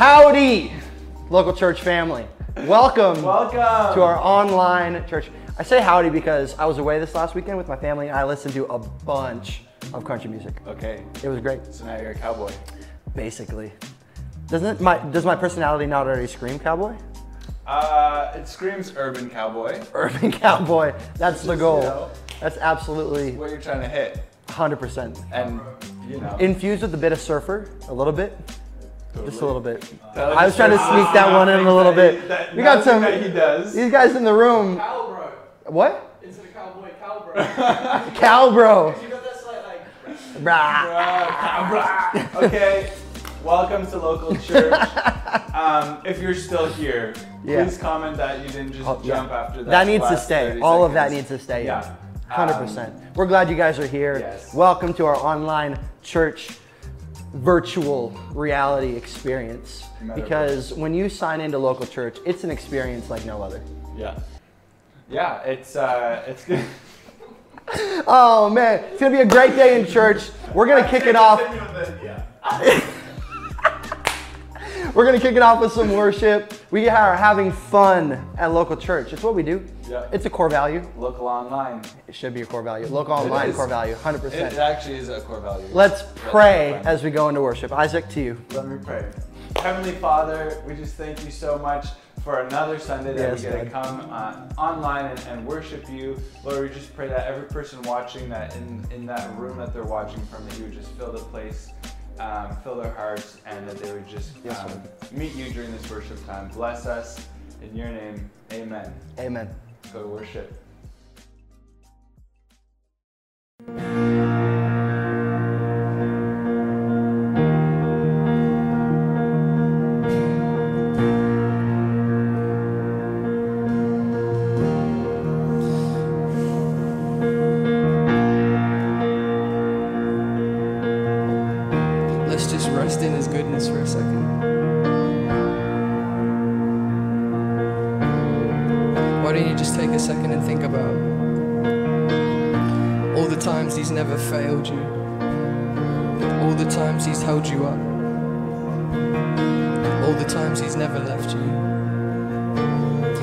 Howdy, local church family. Welcome, Welcome to our online church. I say howdy because I was away this last weekend with my family and I listened to a bunch of country music. Okay, It was great, so now you're a cowboy. basically. Doesn't my does my personality not already scream cowboy? Uh, it screams urban cowboy. Urban cowboy. That's the goal. you know. That's absolutely What you're trying to hit, 100%. and you know. Infused with a bit of surfer, a little bit, just a little bit. That I was trying to sneak that one in a little bit. We got some. that he does. These guys in the room. Cowbro. What? Instead of cowboy, cowbro. Cow bro. you got that slight like. Brah. okay, welcome to local church. Um, if you're still here, Yeah. please comment that you didn't just Oh, yeah. jump after that. That needs to stay. 30 All of that needs to stay. Yeah. Hundred Um, percent. We're glad you guys are here. Yes. Welcome to our online church virtual reality experience. Metaverse. Because when you sign into local church, it's an experience like no other. Yeah. Yeah, it's uh, it's good. Oh man, it's gonna be a great day in church. We're gonna kick it off. We're gonna kick it off with some worship. We are having fun at local church. It's what we do. Yeah. It's a core value. Local online. It should be a core value. Local online core value, 100%. It actually is a core value. Let's pray as we go into worship. Isaac, to you. Let me pray. Heavenly Father, we just thank you so much for another Sunday that Yes, we get to come uh, online and, and worship you. Lord, we just pray that every person watching that in, in that room that they're watching from, that you would just fill the place, um, fill their hearts, and that they would just Yes, um, meet you during this worship time. Bless us in your name. Amen. Amen. Go to worship. Never left you,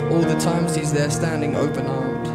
all the times he's there standing open armed.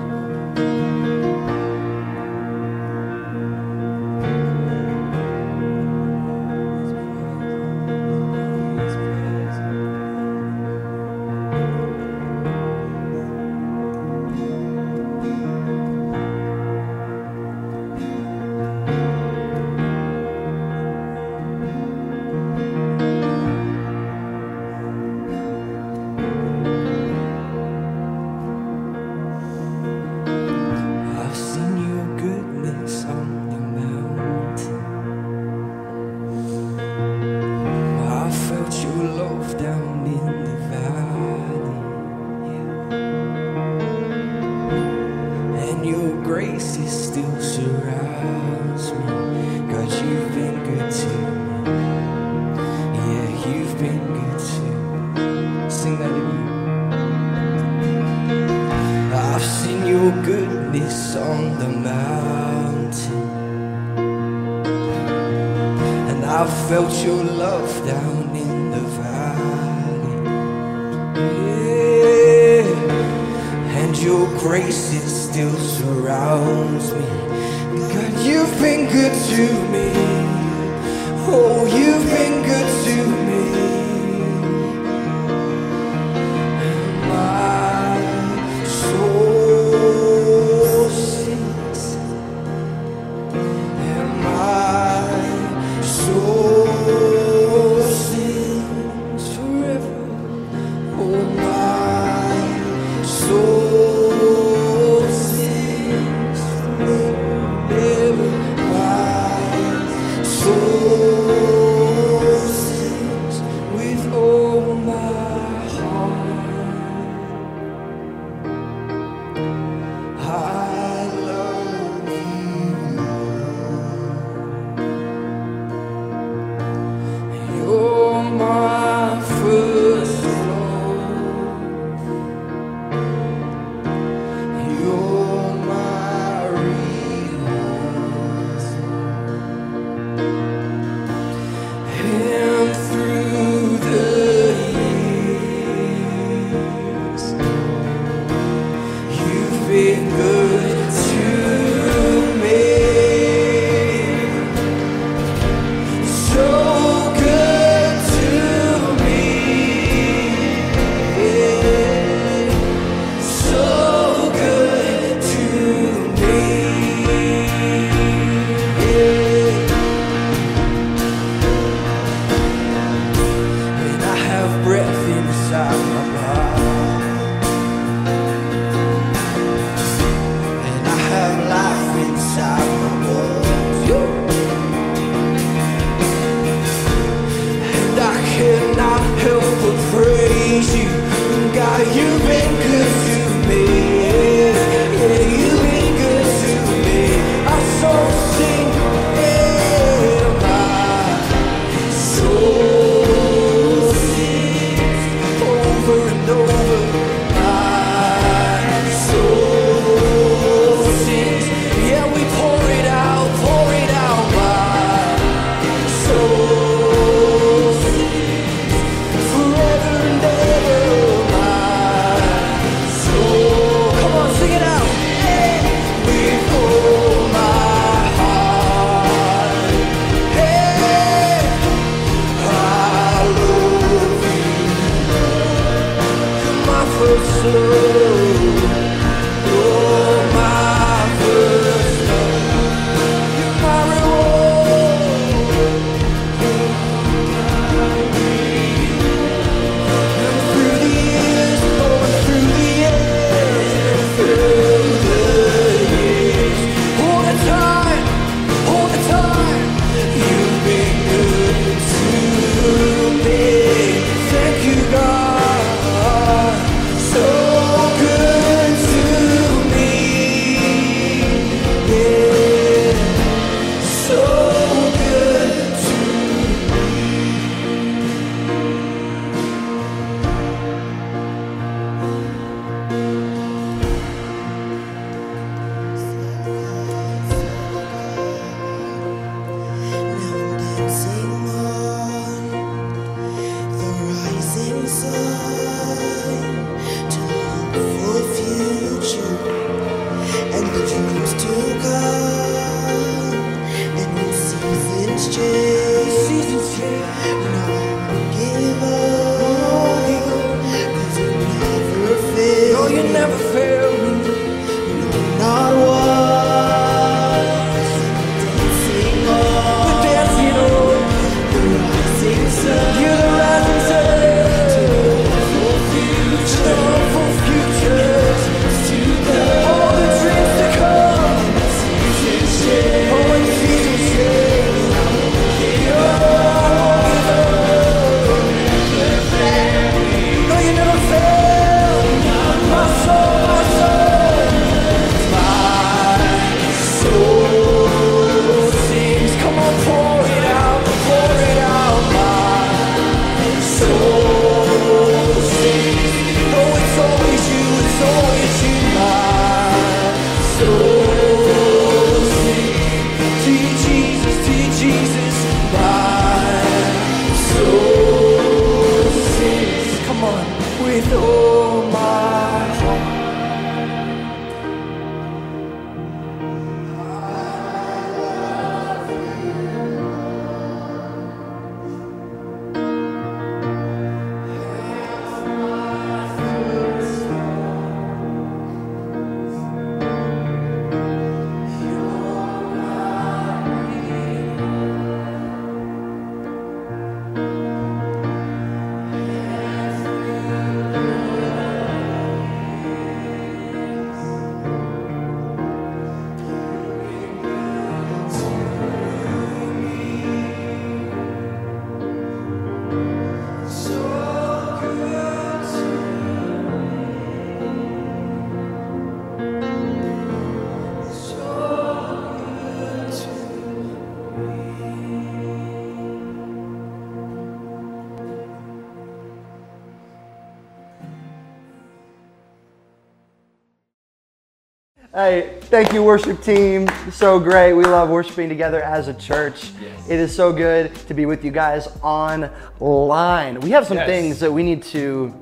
Thank you, worship team. So great. We love worshiping together as a church. Yes. It is so good to be with you guys online. We have some Yes. things that we need to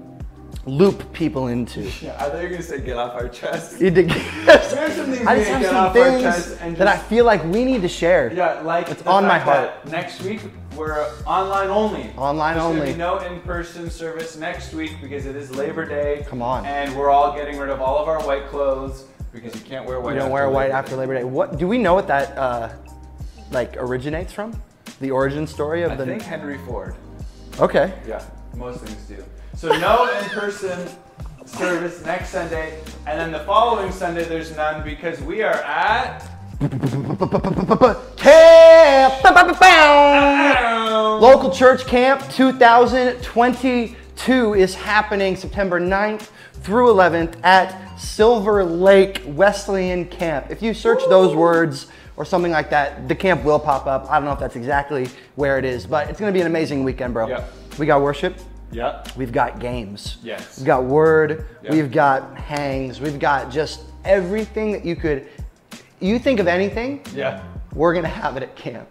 loop people into. Yeah, I thought you were gonna say get off our chest. You did- There's some things I just have to get some off our things chest and that I feel like we need to share. Yeah, like It's on my heart. Next week we're online only. Online There's only. be no in-person service next week because it is Labor Day. Come on. And we're all getting rid of all of our white clothes because you can't wear white. You don't after wear white Labor after Day. Labor Day. What do we know what that uh, like originates from? The origin story of I the. I think Henry Ford. Okay. Yeah, most things do. So no in-person service next Sunday, and then the following Sunday there's none because we are at. Camp. Local Church Camp 2022 is happening September 9th through 11th at Silver Lake Wesleyan Camp. If you search those words or something like that, the camp will pop up. I don't know if that's exactly where it is, but it's going to be an amazing weekend, bro. Yep. We got worship, Yep. we've got games. Yes. We've got word, Yep. we've got hangs, we've got just everything that you could you think of anything, Yeah. we're gonna have it at camp.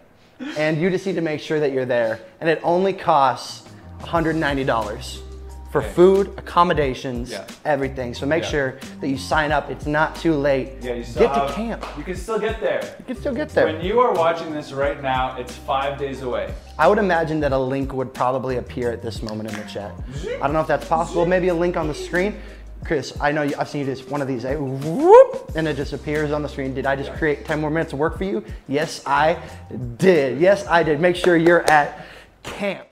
And you just need to make sure that you're there. And it only costs $190 for Okay. food, accommodations, Yeah. everything. So make Yeah. sure that you sign up. It's not too late. Yeah, you still Get have, to camp. You can still get there. You can still get there. When you are watching this right now, it's five days away. I would imagine that a link would probably appear at this moment in the chat. I don't know if that's possible. Maybe a link on the screen. Chris, I know you, I've seen you just one of these, eh? whoop, and it just appears on the screen. Did I just create 10 more minutes of work for you? Yes, I did. Yes, I did. Make sure you're at camp.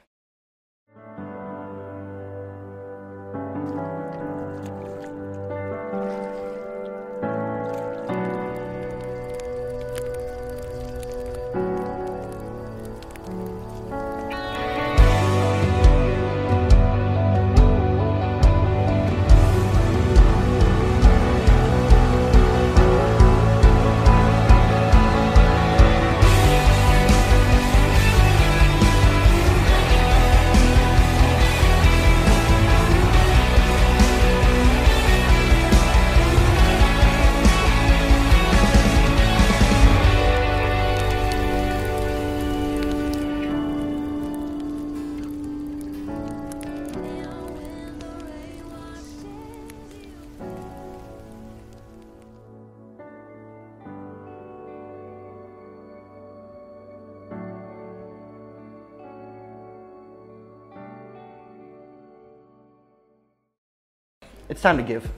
It's time to give.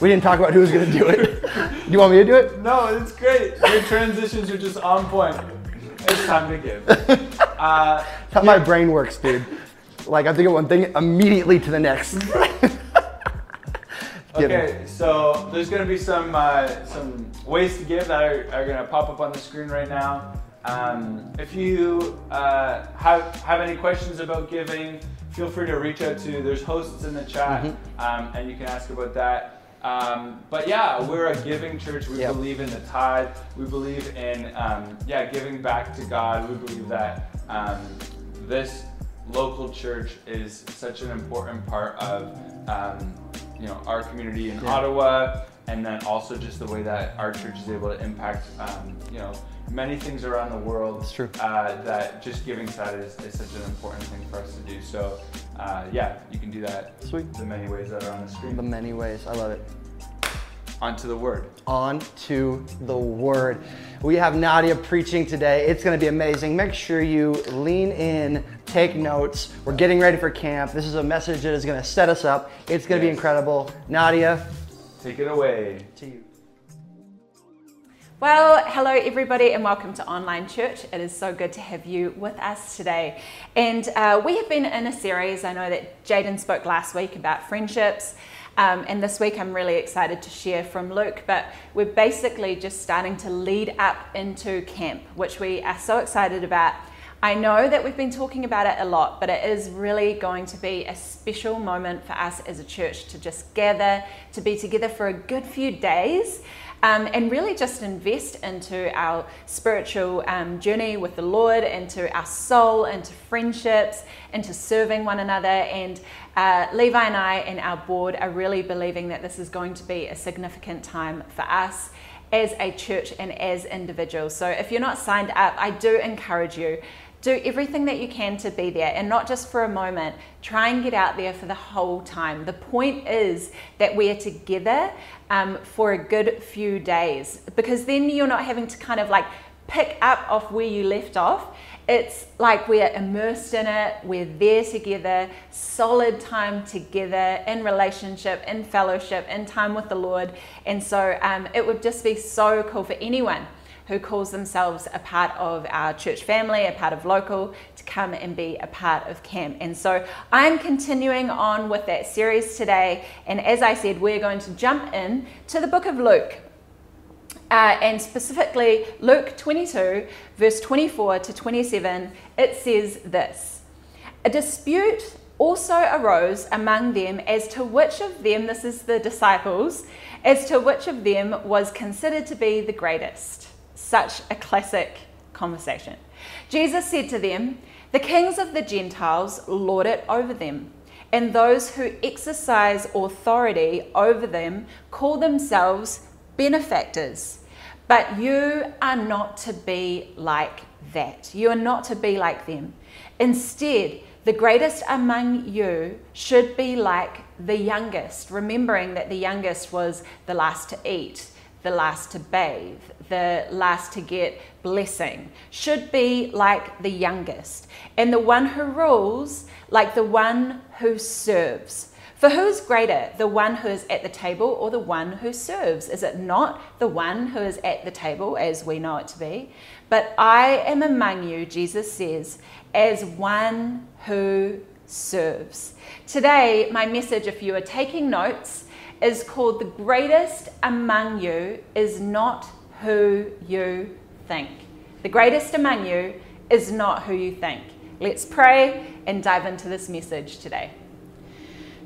We didn't talk about who was to do it. you want me to do it? No, it's great. Your transitions are just on point. It's time to give. Uh, That's how my brain works, dude. Like I think of one thing immediately to the next. Okay, so there's gonna be some uh, some ways to give that are, are gonna pop up on the screen right now. Um, if you uh, have have any questions about giving, feel free to reach out to. There's hosts in the chat, Mm-hmm. um, and you can ask about that. Um, but yeah, we're a giving church. We Yep. believe in the tithe. We believe in um, yeah giving back to God. We believe that um, this local church is such an important part of um, you know our community in Yeah. Ottawa, and then also just the way that our church is able to impact um, you know many things around the world. It's true. Uh, that just giving side is, is such an important thing for us to do. So uh, yeah, you can do that. Sweet. The many ways that are on the screen. The many ways. I love it. Onto the word. On to the word. We have Nadia preaching today. It's going to be amazing. Make sure you lean in, take notes. We're getting ready for camp. This is a message that is going to set us up. It's going to be incredible. Nadia, Take it away. to you. Well, hello everybody, and welcome to Online Church. It is so good to have you with us today. And uh, we have been in a series. I know that Jaden spoke last week about friendships, um, and this week I'm really excited to share from Luke. But we're basically just starting to lead up into camp, which we are so excited about. I know that we've been talking about it a lot, but it is really going to be a special moment for us as a church to just gather, to be together for a good few days. Um, and really just invest into our spiritual um, journey with the Lord, into our soul, into friendships, into serving one another. And uh, Levi and I and our board are really believing that this is going to be a significant time for us as a church and as individuals. So if you're not signed up, I do encourage you. Do everything that you can to be there and not just for a moment. Try and get out there for the whole time. The point is that we are together um, for a good few days because then you're not having to kind of like pick up off where you left off. It's like we're immersed in it, we're there together, solid time together in relationship, in fellowship, in time with the Lord. And so um, it would just be so cool for anyone who calls themselves a part of our church family, a part of local, to come and be a part of camp. And so I'm continuing on with that series today. And as I said, we're going to jump in to the book of Luke. Uh, and specifically, Luke 22, verse 24 to 27, it says this A dispute also arose among them as to which of them, this is the disciples, as to which of them was considered to be the greatest. Such a classic conversation. Jesus said to them, The kings of the Gentiles lord it over them, and those who exercise authority over them call themselves benefactors. But you are not to be like that. You are not to be like them. Instead, the greatest among you should be like the youngest, remembering that the youngest was the last to eat, the last to bathe, the last to get blessing, should be like the youngest, and the one who rules like the one who serves. For who is greater, the one who is at the table or the one who serves? Is it not the one who is at the table, as we know it to be? But I am among you, Jesus says, as one who serves. Today, my message, if you are taking notes, is called The Greatest Among You is Not Who You Think. The greatest among you is not who you think. Let's pray and dive into this message today.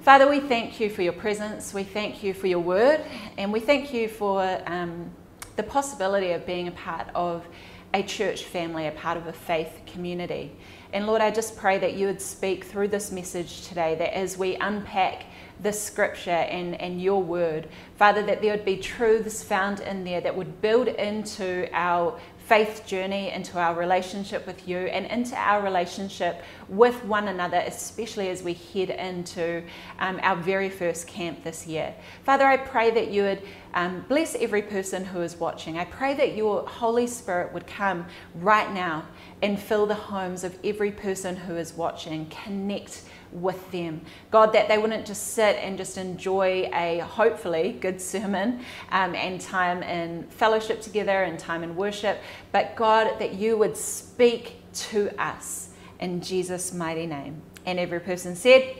Father, we thank you for your presence. We thank you for your word. And we thank you for um, the possibility of being a part of a church family, a part of a faith community. And Lord, I just pray that you would speak through this message today, that as we unpack the scripture and, and your word, Father, that there would be truths found in there that would build into our faith journey, into our relationship with you, and into our relationship with one another, especially as we head into um, our very first camp this year. Father, I pray that you would um, bless every person who is watching. I pray that your Holy Spirit would come right now and fill the homes of every person who is watching, connect with them. God, that they wouldn't just sit and just enjoy a hopefully good sermon um, and time in fellowship together and time in worship, but God, that you would speak to us in Jesus' mighty name. And every person said,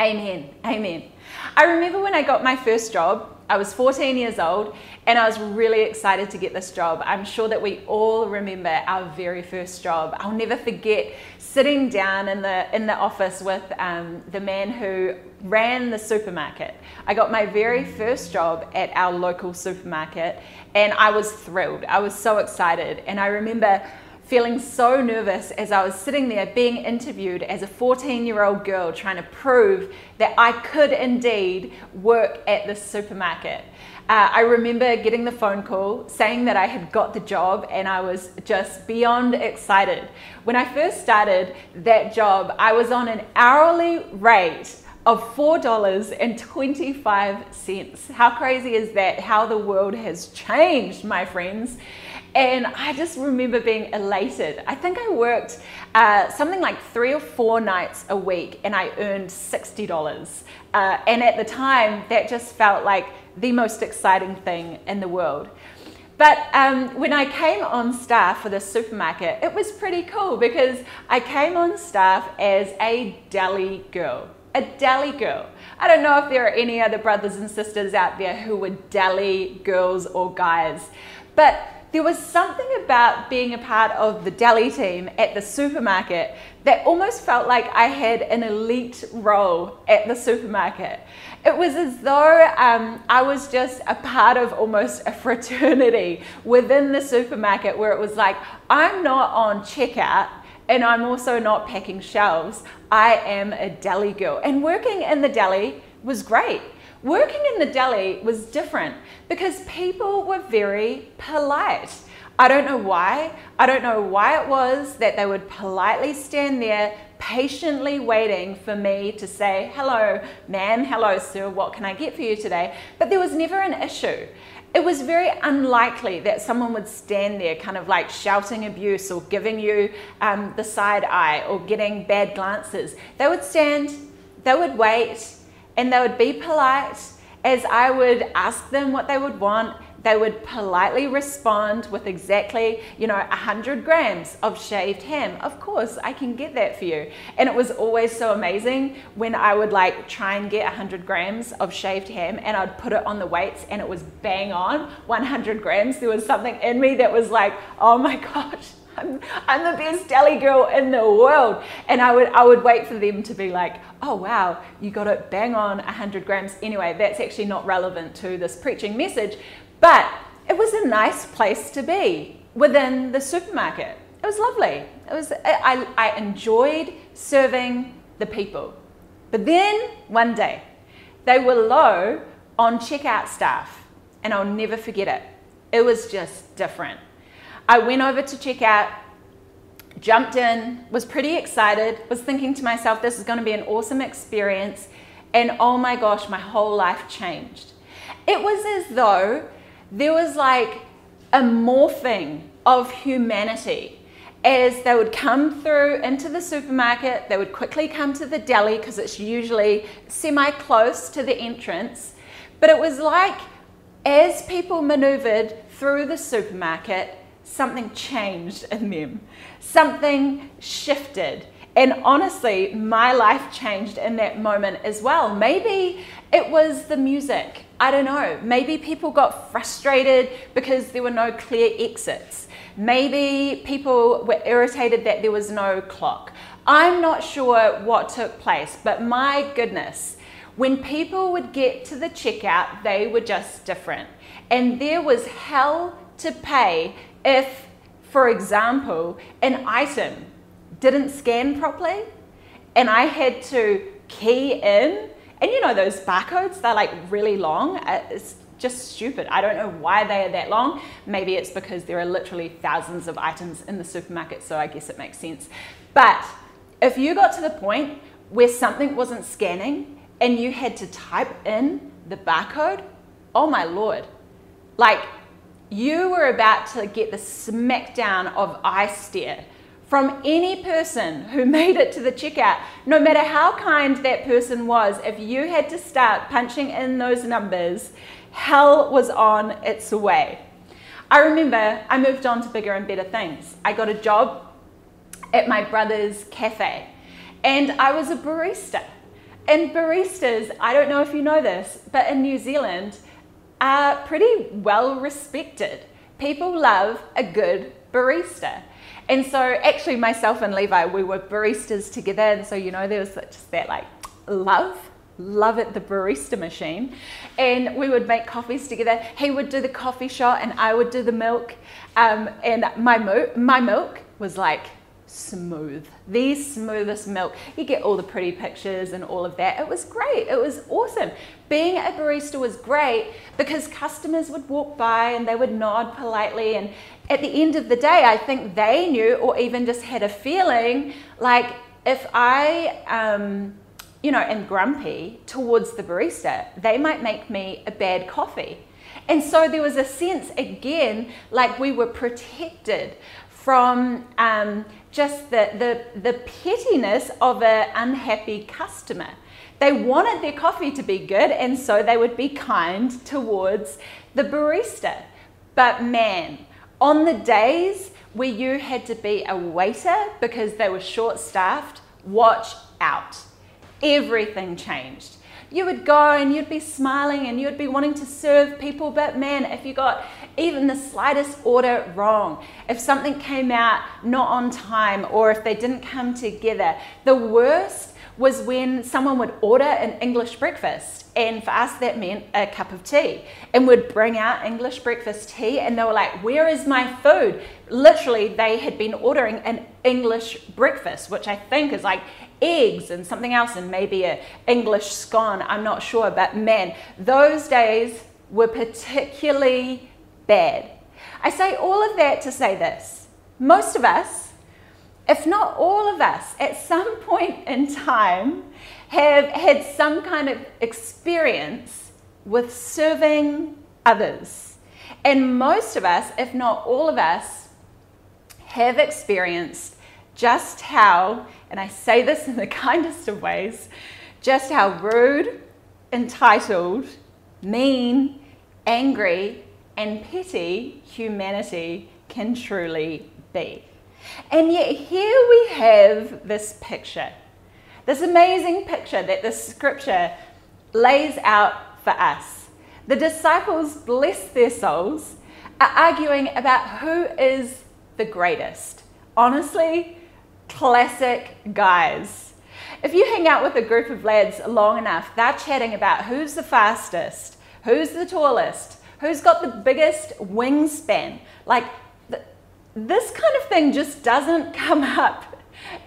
Amen. Amen. I remember when I got my first job, I was 14 years old and I was really excited to get this job. I'm sure that we all remember our very first job. I'll never forget sitting down in the in the office with um, the man who ran the supermarket. I got my very first job at our local supermarket and I was thrilled. I was so excited and I remember feeling so nervous as I was sitting there being interviewed as a 14 year old girl trying to prove that I could indeed work at this supermarket. Uh, I remember getting the phone call saying that I had got the job and I was just beyond excited. When I first started that job, I was on an hourly rate of $4.25. How crazy is that? How the world has changed, my friends. And I just remember being elated. I think I worked uh, something like three or four nights a week and I earned $60. Uh, and at the time, that just felt like the most exciting thing in the world. But um, when I came on staff for the supermarket, it was pretty cool because I came on staff as a deli girl. A deli girl. I don't know if there are any other brothers and sisters out there who were deli girls or guys, but there was something about being a part of the deli team at the supermarket that almost felt like I had an elite role at the supermarket. It was as though um, I was just a part of almost a fraternity within the supermarket where it was like, I'm not on checkout and I'm also not packing shelves. I am a deli girl. And working in the deli was great. Working in the deli was different because people were very polite. I don't know why. I don't know why it was that they would politely stand there, patiently waiting for me to say, hello, ma'am, hello, sir, what can I get for you today? But there was never an issue. It was very unlikely that someone would stand there kind of like shouting abuse or giving you um, the side eye or getting bad glances. They would stand, they would wait, and they would be polite as I would ask them what they would want. They would politely respond with exactly, you know, 100 grams of shaved ham. Of course, I can get that for you. And it was always so amazing when I would like try and get 100 grams of shaved ham and I'd put it on the weights and it was bang on 100 grams. There was something in me that was like, oh my gosh, I'm, the best deli girl in the world. And I would, I would wait for them to be like, oh wow, you got it bang on 100 grams. Anyway, that's actually not relevant to this preaching message, but it was a nice place to be within the supermarket. It was lovely. It was, I, I enjoyed serving the people. But then one day, they were low on checkout staff, and I'll never forget it. It was just different. I went over to check out, jumped in, was pretty excited, was thinking to myself, this is going to be an awesome experience. And oh my gosh, my whole life changed. It was as though there was like a morphing of humanity as they would come through into the supermarket, they would quickly come to the deli because it's usually semi close to the entrance. But it was like as people maneuvered through the supermarket, something changed in them, something shifted. And honestly, my life changed in that moment as well. Maybe it was the music. I don't know. Maybe people got frustrated because there were no clear exits. Maybe people were irritated that there was no clock. I'm not sure what took place, but my goodness, when people would get to the checkout, they were just different. And there was hell to pay if, for example, an item didn't scan properly and I had to key in. And you know, those barcodes, they're like really long. Uh, it's just stupid. I don't know why they are that long. Maybe it's because there are literally thousands of items in the supermarket, so I guess it makes sense. But if you got to the point where something wasn't scanning and you had to type in the barcode, oh my lord. Like, you were about to get the smackdown of eye stare from any person who made it to the checkout, no matter how kind that person was, if you had to start punching in those numbers, hell was on its way. I remember I moved on to bigger and better things. I got a job at my brother's cafe and I was a barista. And baristas, I don't know if you know this, but in New Zealand, are pretty well respected. People love a good barista. And so, actually, myself and Levi, we were baristas together. And so, you know, there was just that like love, love at the barista machine. And we would make coffees together. He would do the coffee shot, and I would do the milk. Um, and my, mo- my milk was like smooth, the smoothest milk. You get all the pretty pictures and all of that. It was great. It was awesome. Being a barista was great because customers would walk by and they would nod politely. And at the end of the day, I think they knew or even just had a feeling like if I, um, you know, am grumpy towards the barista, they might make me a bad coffee. And so there was a sense, again, like we were protected from um, just the, the, the pettiness of an unhappy customer. They wanted their coffee to be good, and so they would be kind towards the barista. But man, on the days where you had to be a waiter because they were short staffed, watch out. Everything changed. You would go and you'd be smiling and you'd be wanting to serve people, but man, if you got even the slightest order wrong, if something came out not on time or if they didn't come together, the worst was when someone would order an English breakfast. And for us, that meant a cup of tea. And would bring out English breakfast tea, and they were like, Where is my food? Literally, they had been ordering an English breakfast, which I think is like eggs and something else, and maybe a English scone. I'm not sure. But man, those days were particularly bad. I say all of that to say this most of us, if not all of us, at some point in time have had some kind of experience with serving others. And most of us, if not all of us, have experienced just how, and I say this in the kindest of ways, just how rude, entitled, mean, angry, and petty humanity can truly be. And yet, here we have this picture, this amazing picture that the scripture lays out for us. The disciples, bless their souls, are arguing about who is the greatest. Honestly, classic guys. If you hang out with a group of lads long enough, they're chatting about who's the fastest, who's the tallest, who's got the biggest wingspan. Like this kind of thing just doesn't come up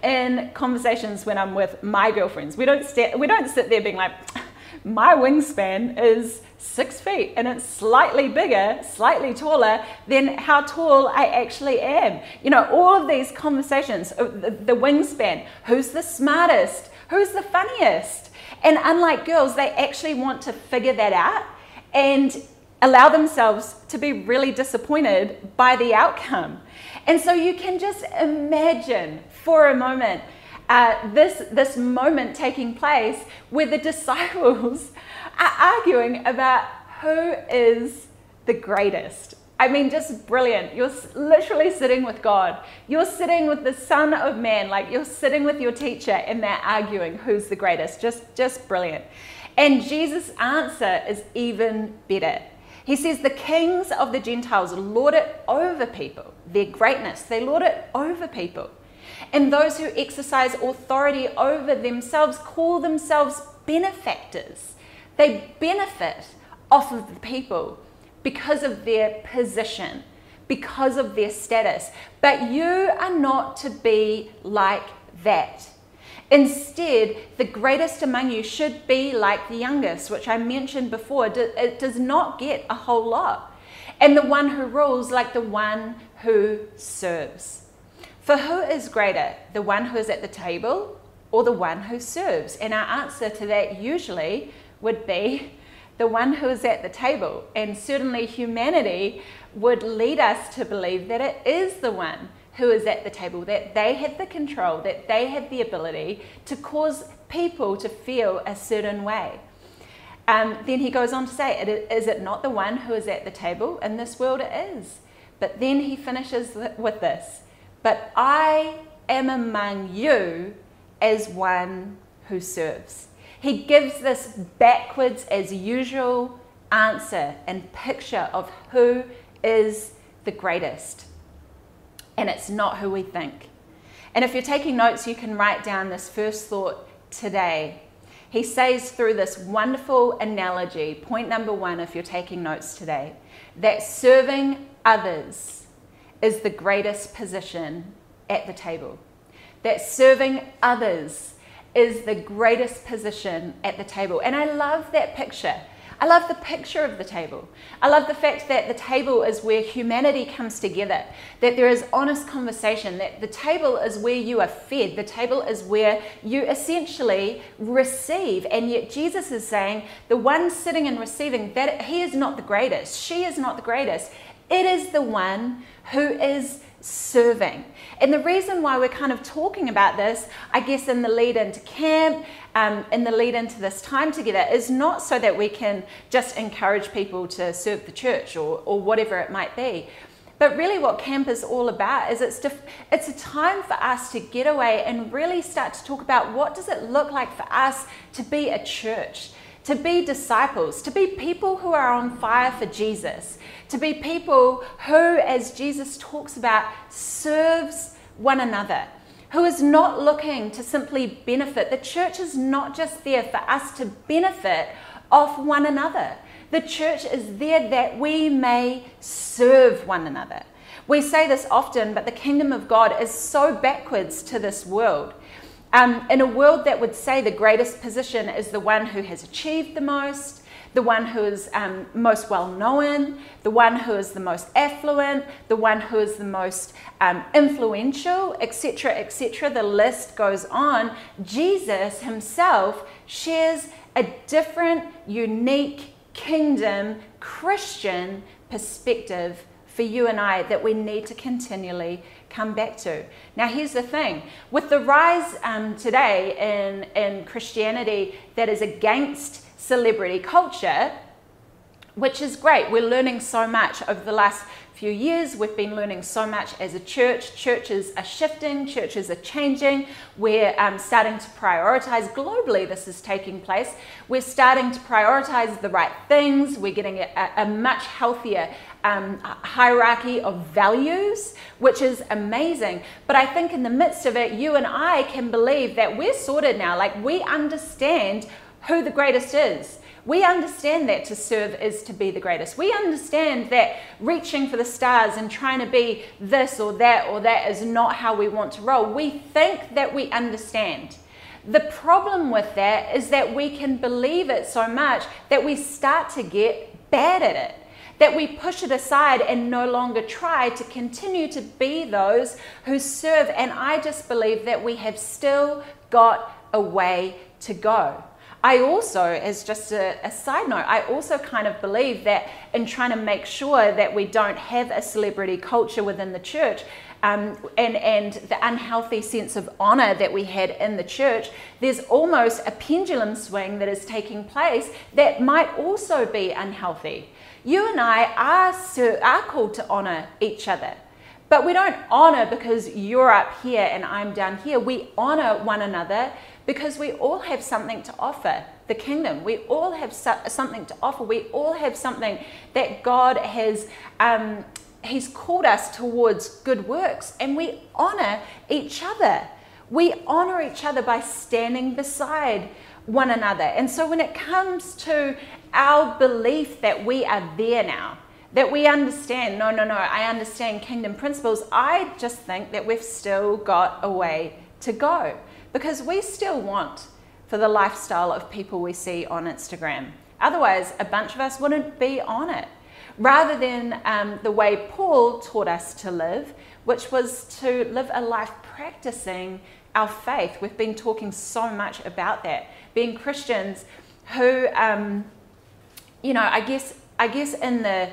in conversations when I'm with my girlfriends. We don't, st- we don't sit there being like, my wingspan is six feet and it's slightly bigger, slightly taller than how tall I actually am. You know, all of these conversations, uh, the, the wingspan, who's the smartest, who's the funniest. And unlike girls, they actually want to figure that out. And allow themselves to be really disappointed by the outcome. And so you can just imagine for a moment uh, this, this moment taking place where the disciples are arguing about who is the greatest. I mean, just brilliant. You're literally sitting with God. You're sitting with the Son of Man, like you're sitting with your teacher, and they're arguing who's the greatest. Just, just brilliant. And Jesus' answer is even better. He says, The kings of the Gentiles lord it over people, their greatness, they lord it over people. And those who exercise authority over themselves call themselves benefactors. They benefit off of the people because of their position, because of their status. But you are not to be like that. Instead, the greatest among you should be like the youngest, which I mentioned before. It does not get a whole lot. And the one who rules like the one who serves. For who is greater, the one who is at the table or the one who serves? And our answer to that usually would be the one who is at the table. And certainly humanity would lead us to believe that it is the one who is at the table, that they have the control, that they have the ability to cause people to feel a certain way. Um, then he goes on to say, Is it not the one who is at the table? In this world it is. But then he finishes with this But I am among you as one who serves. He gives this backwards as usual answer and picture of who is the greatest and it's not who we think. And if you're taking notes, you can write down this first thought today. He says through this wonderful analogy, point number one, if you're taking notes today, that serving others is the greatest position at the table. That serving others is the greatest position at the table. And I love that picture I love the picture of the table. I love the fact that the table is where humanity comes together, that there is honest conversation, that the table is where you are fed, the table is where you essentially receive. And yet Jesus is saying the one sitting and receiving, that he is not the greatest, she is not the greatest. It is the one who is serving. And the reason why we're kind of talking about this, I guess, in the lead into camp, um, in the lead into this time together, is not so that we can just encourage people to serve the church or, or whatever it might be. But really, what camp is all about is it's, def- it's a time for us to get away and really start to talk about what does it look like for us to be a church, to be disciples, to be people who are on fire for Jesus, to be people who, as Jesus talks about, serves one another, who is not looking to simply benefit. The church is not just there for us to benefit off one another. The church is there that we may serve one another. We say this often, but the kingdom of God is so backwards to this world. Um, in a world that would say the greatest position is the one who has achieved the most, the one who is um, most well known, the one who is the most affluent, the one who is the most um, influential, etc., etc. The list goes on. Jesus himself shares a different, unique kingdom Christian perspective for you and I that we need to continually come back to. Now, here's the thing with the rise um, today in, in Christianity that is against celebrity culture, which is great. We're learning so much over the last few years. We've been learning so much as a church. Churches are shifting, churches are changing. We're um, starting to prioritize globally, this is taking place. We're starting to prioritize the right things. We're getting a, a much healthier um, hierarchy of values, which is amazing. But I think in the midst of it, you and I can believe that we're sorted now. Like we understand who the greatest is. We understand that to serve is to be the greatest. We understand that reaching for the stars and trying to be this or that or that is not how we want to roll. We think that we understand. The problem with that is that we can believe it so much that we start to get bad at it, that we push it aside and no longer try to continue to be those who serve. And I just believe that we have still got a way to go. I also, as just a, a, side note, I also kind of believe that in trying to make sure that we don't have a celebrity culture within the church, um, and, and the unhealthy sense of honor that we had in the church, there's almost a pendulum swing that is taking place that might also be unhealthy. You and I are, are called to honor each other. But we don't honor because you're up here and I'm down here. We honor one another because we all have something to offer the kingdom. We all have something to offer. We all have something that God has um, He's called us towards good works, and we honor each other. We honor each other by standing beside one another. And so, when it comes to our belief that we are there now, that we understand, no, no, no, I understand kingdom principles, I just think that we've still got a way to go because we still want for the lifestyle of people we see on Instagram. Otherwise, a bunch of us wouldn't be on it rather than um, the way Paul taught us to live, which was to live a life practicing our faith. We've been talking so much about that. Being Christians who, um, you know, I guess, I guess in the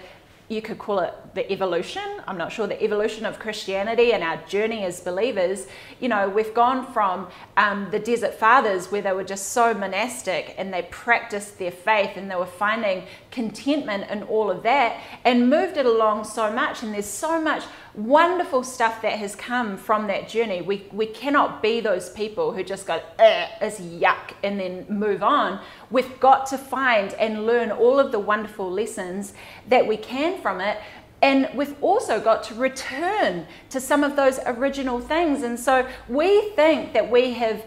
you could call it the evolution. I'm not sure the evolution of Christianity and our journey as believers. You know, we've gone from um, the desert fathers where they were just so monastic and they practiced their faith and they were finding contentment in all of that and moved it along so much. And there's so much wonderful stuff that has come from that journey. We, we cannot be those people who just go, eh, it's yuck, and then move on. We've got to find and learn all of the wonderful lessons that we can from it. And we've also got to return to some of those original things. And so we think that we have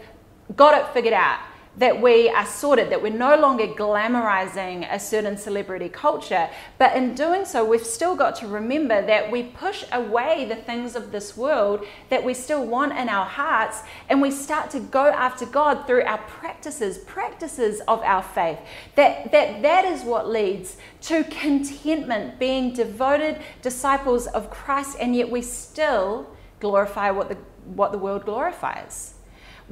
got it figured out that we are sorted, that we're no longer glamorizing a certain celebrity culture. But in doing so, we've still got to remember that we push away the things of this world that we still want in our hearts, and we start to go after God through our practices, practices of our faith. That that, that is what leads to contentment, being devoted disciples of Christ, and yet we still glorify what the what the world glorifies.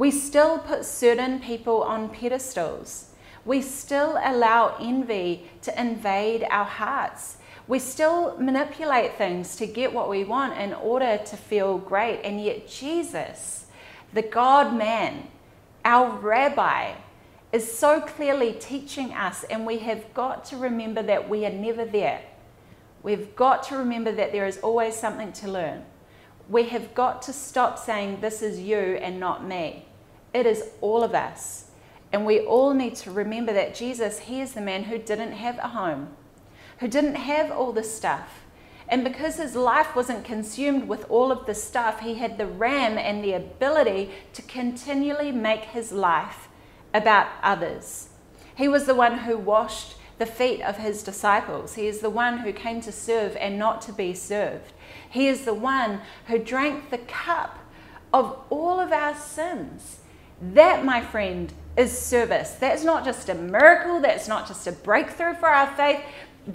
We still put certain people on pedestals. We still allow envy to invade our hearts. We still manipulate things to get what we want in order to feel great. And yet, Jesus, the God man, our rabbi, is so clearly teaching us, and we have got to remember that we are never there. We've got to remember that there is always something to learn. We have got to stop saying, This is you and not me. It is all of us. And we all need to remember that Jesus, He is the man who didn't have a home, who didn't have all the stuff. And because his life wasn't consumed with all of the stuff, he had the ram and the ability to continually make his life about others. He was the one who washed the feet of his disciples. He is the one who came to serve and not to be served. He is the one who drank the cup of all of our sins that, my friend, is service. That's not just a miracle, that's not just a breakthrough for our faith,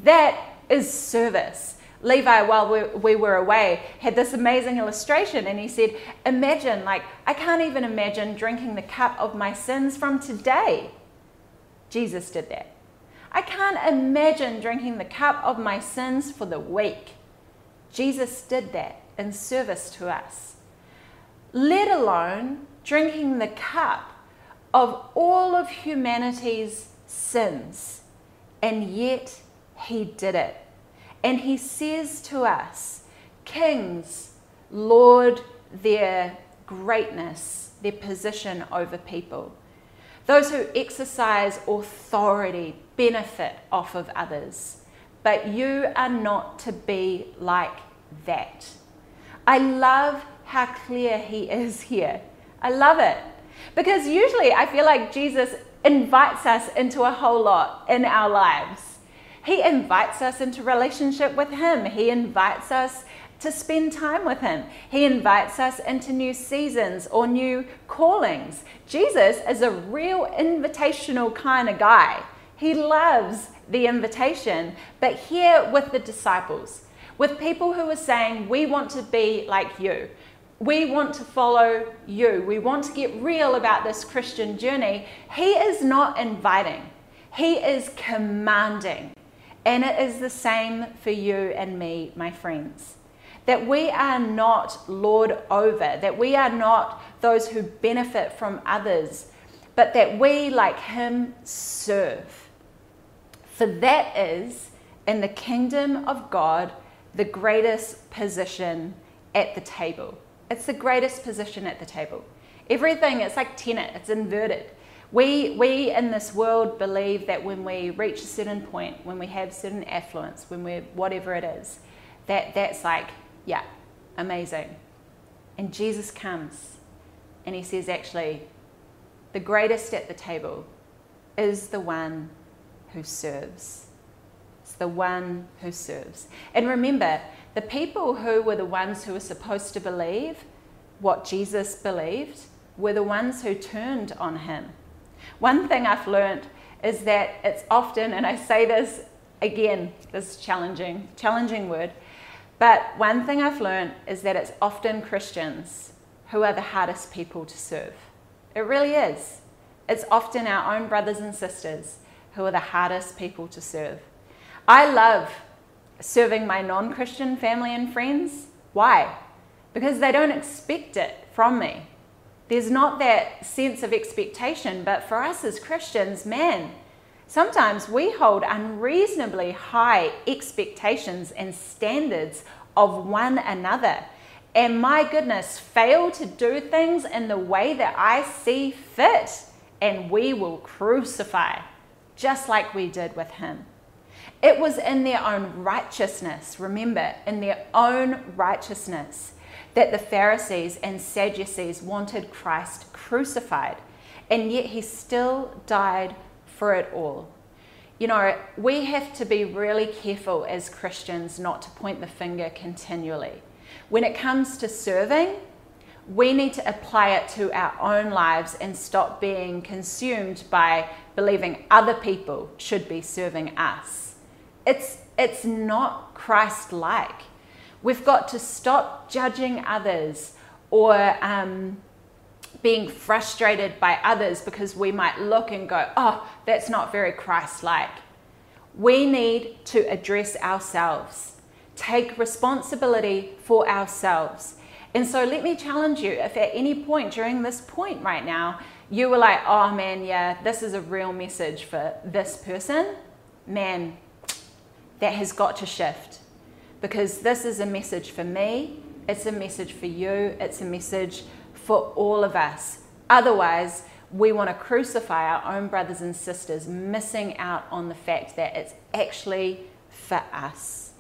that is service. Levi, while we, we, were away, had this amazing illustration, and he said, Imagine, like, I can't even imagine drinking the cup of my sins from today. Jesus did that. I can't imagine drinking the cup of my sins for the week. Jesus did that in service to us. Let alone drinking the cup of all of humanity's sins. And yet he did it. And he says to us, Kings lord their greatness, their position over people. Those who exercise authority benefit off of others. But you are not to be like that. I love how clear he is here. I love it. Because usually I feel like Jesus invites us into a whole lot in our lives. He invites us into relationship with Him. He invites us to spend time with Him. He invites us into new seasons or new callings. Jesus is a real invitational kind of guy. He loves the invitation. But here with the disciples, with people who are saying, We want to be like you, we want to follow you. We want to get real about this Christian journey. He is not inviting, He is commanding. And it is the same for you and me, my friends. That we are not Lord over, that we are not those who benefit from others, but that we, like Him, serve. For that is, in the kingdom of God, the greatest position at the table. It's the greatest position at the table. Everything, it's like tenet, it's inverted. We, we in this world believe that when we reach a certain point, when we have certain affluence, when we're whatever it is, that that's like, yeah, amazing. And Jesus comes and he says, actually, the greatest at the table is the one who serves. It's the one who serves. And remember, the people who were the ones who were supposed to believe what Jesus believed were the ones who turned on him. One thing I've learned is that it's often, and I say this again, this challenging, challenging word, but one thing I've learned is that it's often Christians who are the hardest people to serve. It really is. It's often our own brothers and sisters who are the hardest people to serve. I love serving my non Christian family and friends. Why? Because they don't expect it from me. There's not that sense of expectation, but for us as Christians, man, sometimes we hold unreasonably high expectations and standards of one another. And my goodness, fail to do things in the way that I see fit, and we will crucify, just like we did with him. It was in their own righteousness, remember, in their own righteousness, that the Pharisees and Sadducees wanted Christ crucified, and yet he still died for it all. You know, we have to be really careful as Christians not to point the finger continually. When it comes to serving, we need to apply it to our own lives and stop being consumed by believing other people should be serving us. It's, it's not Christ like. We've got to stop judging others or um, being frustrated by others because we might look and go, oh, that's not very Christ like. We need to address ourselves, take responsibility for ourselves. And so let me challenge you if at any point during this point right now, you were like, oh man, yeah, this is a real message for this person, man, that has got to shift because this is a message for me, it's a message for you, it's a message for all of us. Otherwise, we want to crucify our own brothers and sisters, missing out on the fact that it's actually for us.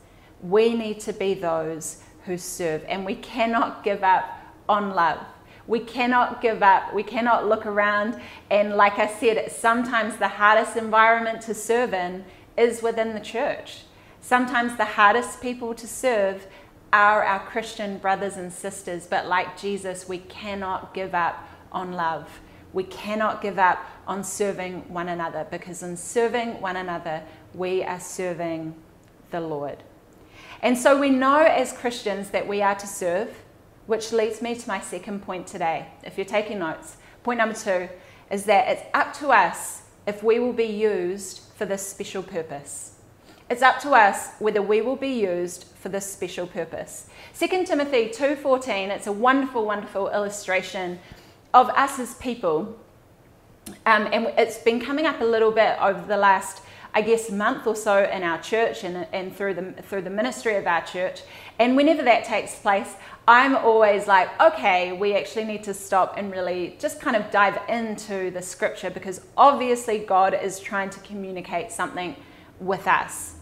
We need to be those who serve, and we cannot give up on love. We cannot give up. We cannot look around. And like I said, sometimes the hardest environment to serve in is within the church. Sometimes the hardest people to serve are our Christian brothers and sisters, but like Jesus, we cannot give up on love. We cannot give up on serving one another because in serving one another, we are serving the Lord. And so we know as Christians that we are to serve, which leads me to my second point today. If you're taking notes, point number two is that it's up to us if we will be used for this special purpose. It's up to us whether we will be used for this special purpose. 2 Timothy 2:14, it's a wonderful, wonderful illustration of us as people. Um, and it's been coming up a little bit over the last, I guess, month or so in our church and, and through, the, through the ministry of our church. And whenever that takes place, I'm always like, okay, we actually need to stop and really just kind of dive into the scripture because obviously God is trying to communicate something with us.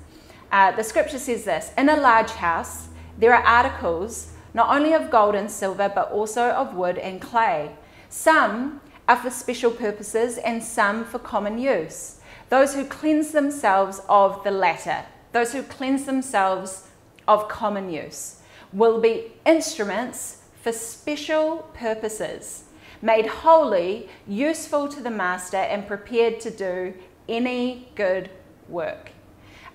Uh, the scripture says this In a large house, there are articles not only of gold and silver, but also of wood and clay. Some are for special purposes, and some for common use. Those who cleanse themselves of the latter, those who cleanse themselves of common use, will be instruments for special purposes, made holy, useful to the master, and prepared to do any good work.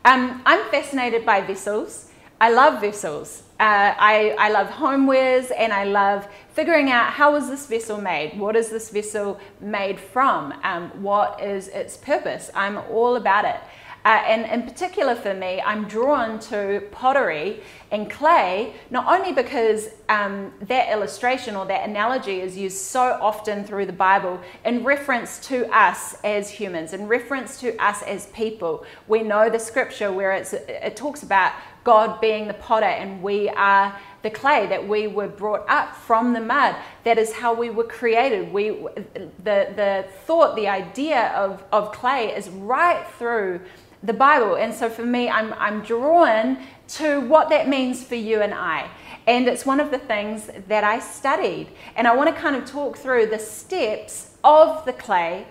Um, I'm fascinated by vessels. I love vessels. Uh, I, I love homewares and I love figuring out how is this vessel made? What is this vessel made from? Um, what is its purpose? I'm all about it. Uh, and in particular for me, I'm drawn to pottery and clay, not only because um, that illustration or that analogy is used so often through the Bible in reference to us as humans, in reference to us as people. We know the scripture where it talks about God being the potter and we are the clay, that we were brought up from the mud. That is how we were created. We, the, the thought, the idea of, of clay is right through the Bible. And so for me, I'm, I'm drawn to what that means for you and I. And it's one of the things that I studied. And I want to kind of talk through the steps of the clay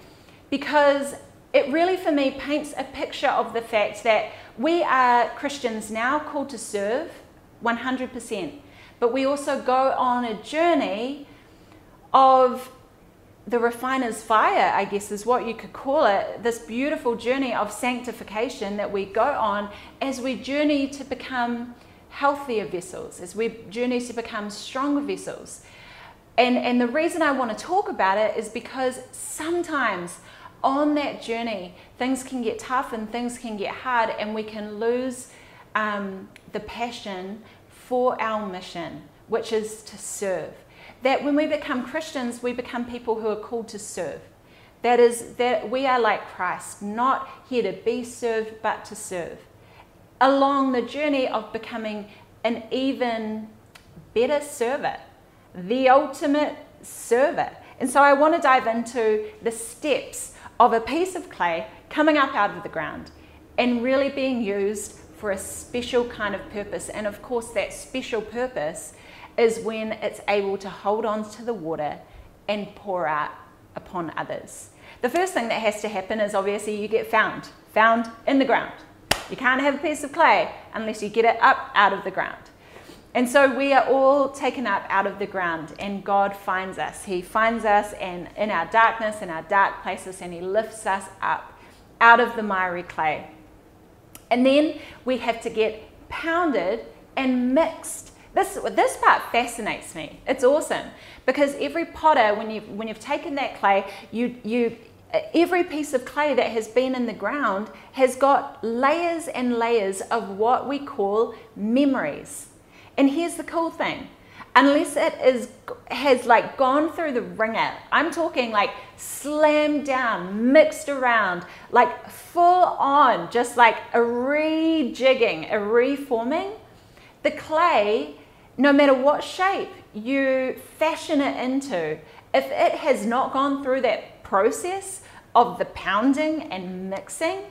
because it really, for me, paints a picture of the fact that we are Christians now called to serve 100%. But we also go on a journey of the refiner's fire, I guess is what you could call it, this beautiful journey of sanctification that we go on as we journey to become healthier vessels, as we journey to become stronger vessels. And, and the reason I want to talk about it is because sometimes on that journey, things can get tough and things can get hard, and we can lose um, the passion for our mission, which is to serve that when we become Christians, we become people who are called to serve. That is, that we are like Christ, not here to be served, but to serve. Along the journey of becoming an even better server, the ultimate server. And so I want to dive into the steps of a piece of clay coming up out of the ground and really being used for a special kind of purpose. And of course, that special purpose is when it's able to hold on to the water and pour out upon others. The first thing that has to happen is obviously you get found, found in the ground. You can't have a piece of clay unless you get it up out of the ground. And so we are all taken up out of the ground, and God finds us. He finds us and in our darkness, in our dark places, and He lifts us up out of the miry clay. And then we have to get pounded and mixed this, this part fascinates me. It's awesome because every potter, when you've, when you've taken that clay, you, you, every piece of clay that has been in the ground has got layers and layers of what we call memories. And here's the cool thing unless it is has like gone through the wringer i'm talking like slammed down mixed around like full on just like a rejigging a reforming the clay no matter what shape you fashion it into, if it has not gone through that process of the pounding and mixing,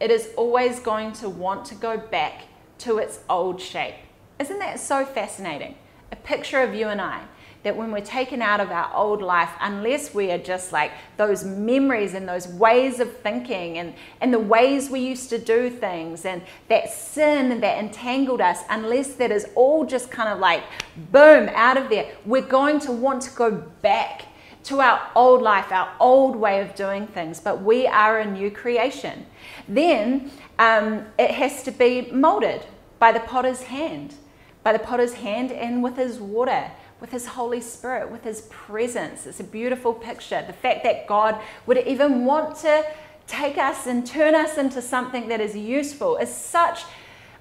it is always going to want to go back to its old shape. Isn't that so fascinating? A picture of you and I that when we're taken out of our old life, unless we are just like those memories and those ways of thinking and, and the ways we used to do things and that sin that entangled us, unless that is all just kind of like boom out of there, we're going to want to go back to our old life, our old way of doing things, but we are a new creation. Then um, it has to be molded by the potter's hand, by the potter's hand and with his water with His Holy Spirit, with His presence. It's a beautiful picture. The fact that God would even want to take us and turn us into something that is useful is such.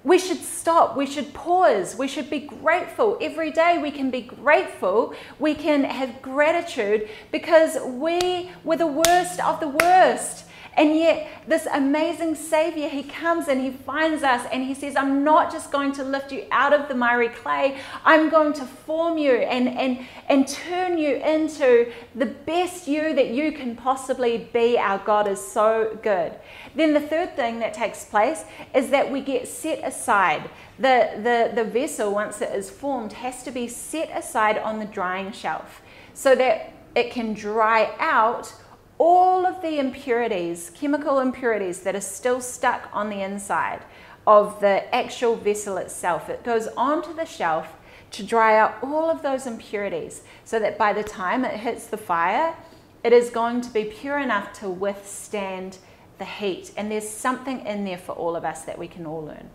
We should stop. We should pause. We should be grateful. Every day we can be grateful. We can have gratitude because we were the worst of the worst. And yet, this amazing Savior, He comes and He finds us and He says, I'm not just going to lift you out of the miry clay, I'm going to form you and, and, and turn you into the best you that you can possibly be. Our God is so good. Then, the third thing that takes place is that we get set aside. The, the, the vessel, once it is formed, has to be set aside on the drying shelf so that it can dry out all of the impurities, chemical impurities that are still stuck on the inside of the actual vessel itself. It goes onto the shelf to dry out all of those impurities so that by the time it hits the fire, it is going to be pure enough to withstand the heat. And there's something in there for all of us that we can all learn.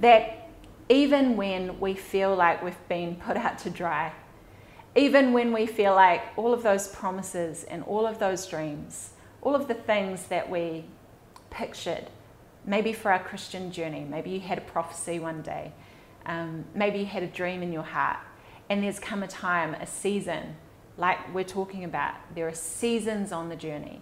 That even when we feel like we've been put out to dry, even when we feel like all of those promises and all of those dreams, all of the things that we pictured, maybe for our Christian journey, maybe you had a prophecy one day, um, maybe you had a dream in your heart, and there's come a time, a season, like we're talking about, there are seasons on the journey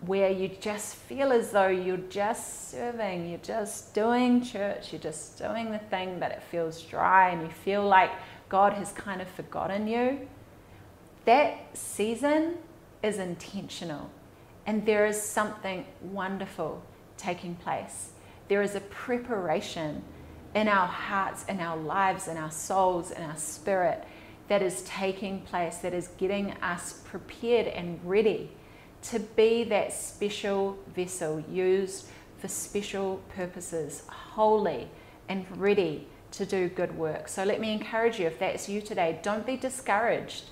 where you just feel as though you're just serving, you're just doing church, you're just doing the thing, but it feels dry and you feel like God has kind of forgotten you. That season is intentional and there is something wonderful taking place. There is a preparation in our hearts, in our lives, in our souls, in our spirit that is taking place, that is getting us prepared and ready to be that special vessel used for special purposes, holy and ready to do good work. So let me encourage you if that's you today, don't be discouraged.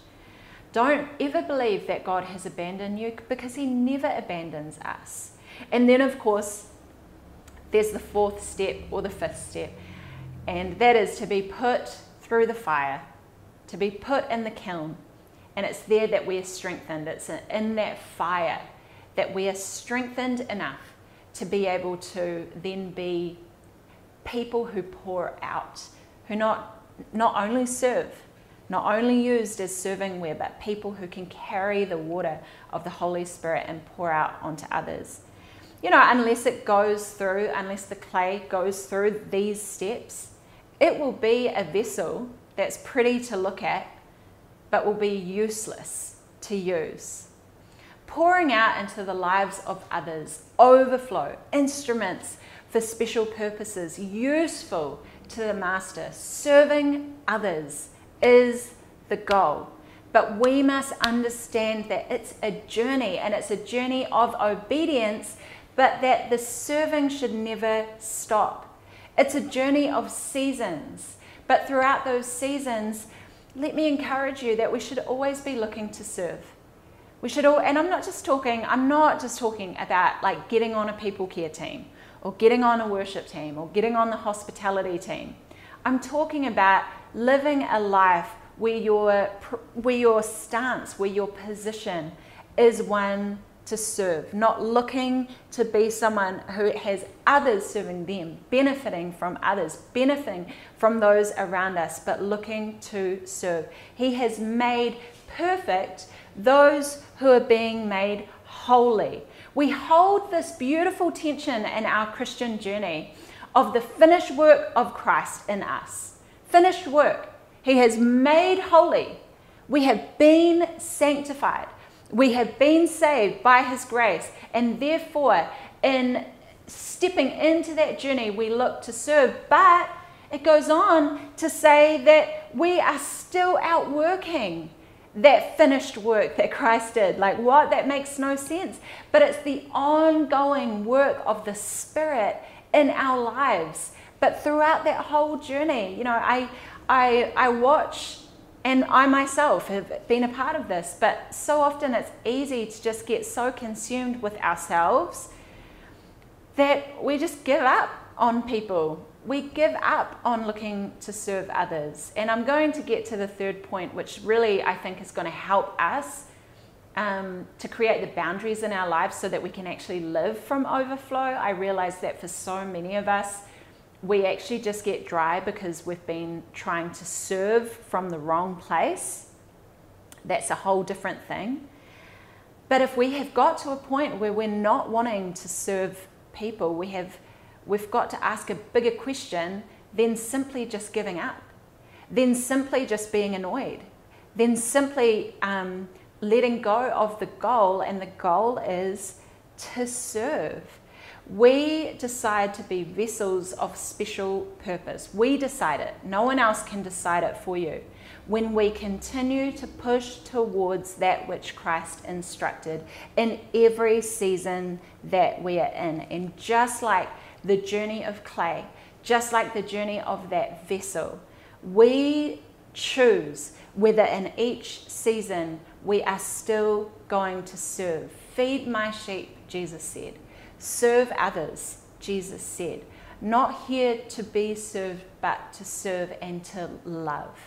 Don't ever believe that God has abandoned you because He never abandons us. And then, of course, there's the fourth step or the fifth step, and that is to be put through the fire, to be put in the kiln. And it's there that we are strengthened. It's in that fire that we are strengthened enough to be able to then be people who pour out, who not, not only serve, not only used as serving ware, but people who can carry the water of the Holy Spirit and pour out onto others. You know, unless it goes through, unless the clay goes through these steps, it will be a vessel that's pretty to look at, but will be useless to use. Pouring out into the lives of others, overflow, instruments for special purposes, useful to the Master, serving others is the goal. But we must understand that it's a journey and it's a journey of obedience, but that the serving should never stop. It's a journey of seasons. But throughout those seasons, let me encourage you that we should always be looking to serve. We should all, and I'm not just talking, I'm not just talking about like getting on a people care team or getting on a worship team or getting on the hospitality team. I'm talking about living a life where your, where your stance, where your position is one to serve, not looking to be someone who has others serving them, benefiting from others, benefiting from those around us, but looking to serve. He has made perfect those who are being made holy. We hold this beautiful tension in our Christian journey of the finished work of Christ in us. Finished work. He has made holy. We have been sanctified. We have been saved by His grace. And therefore, in stepping into that journey, we look to serve. But it goes on to say that we are still outworking that finished work that Christ did. Like, what? That makes no sense. But it's the ongoing work of the Spirit in our lives. But throughout that whole journey, you know, I, I, I watch and I myself have been a part of this, but so often it's easy to just get so consumed with ourselves that we just give up on people. We give up on looking to serve others. And I'm going to get to the third point, which really I think is going to help us um, to create the boundaries in our lives so that we can actually live from overflow. I realize that for so many of us, we actually just get dry because we've been trying to serve from the wrong place. That's a whole different thing. But if we have got to a point where we're not wanting to serve people, we have, we've got to ask a bigger question than simply just giving up, then simply just being annoyed, then simply um, letting go of the goal, and the goal is to serve we decide to be vessels of special purpose. We decide it. No one else can decide it for you. When we continue to push towards that which Christ instructed in every season that we are in. And just like the journey of clay, just like the journey of that vessel, we choose whether in each season we are still going to serve. Feed my sheep, Jesus said. Serve others, Jesus said. not here to be served, but to serve and to love.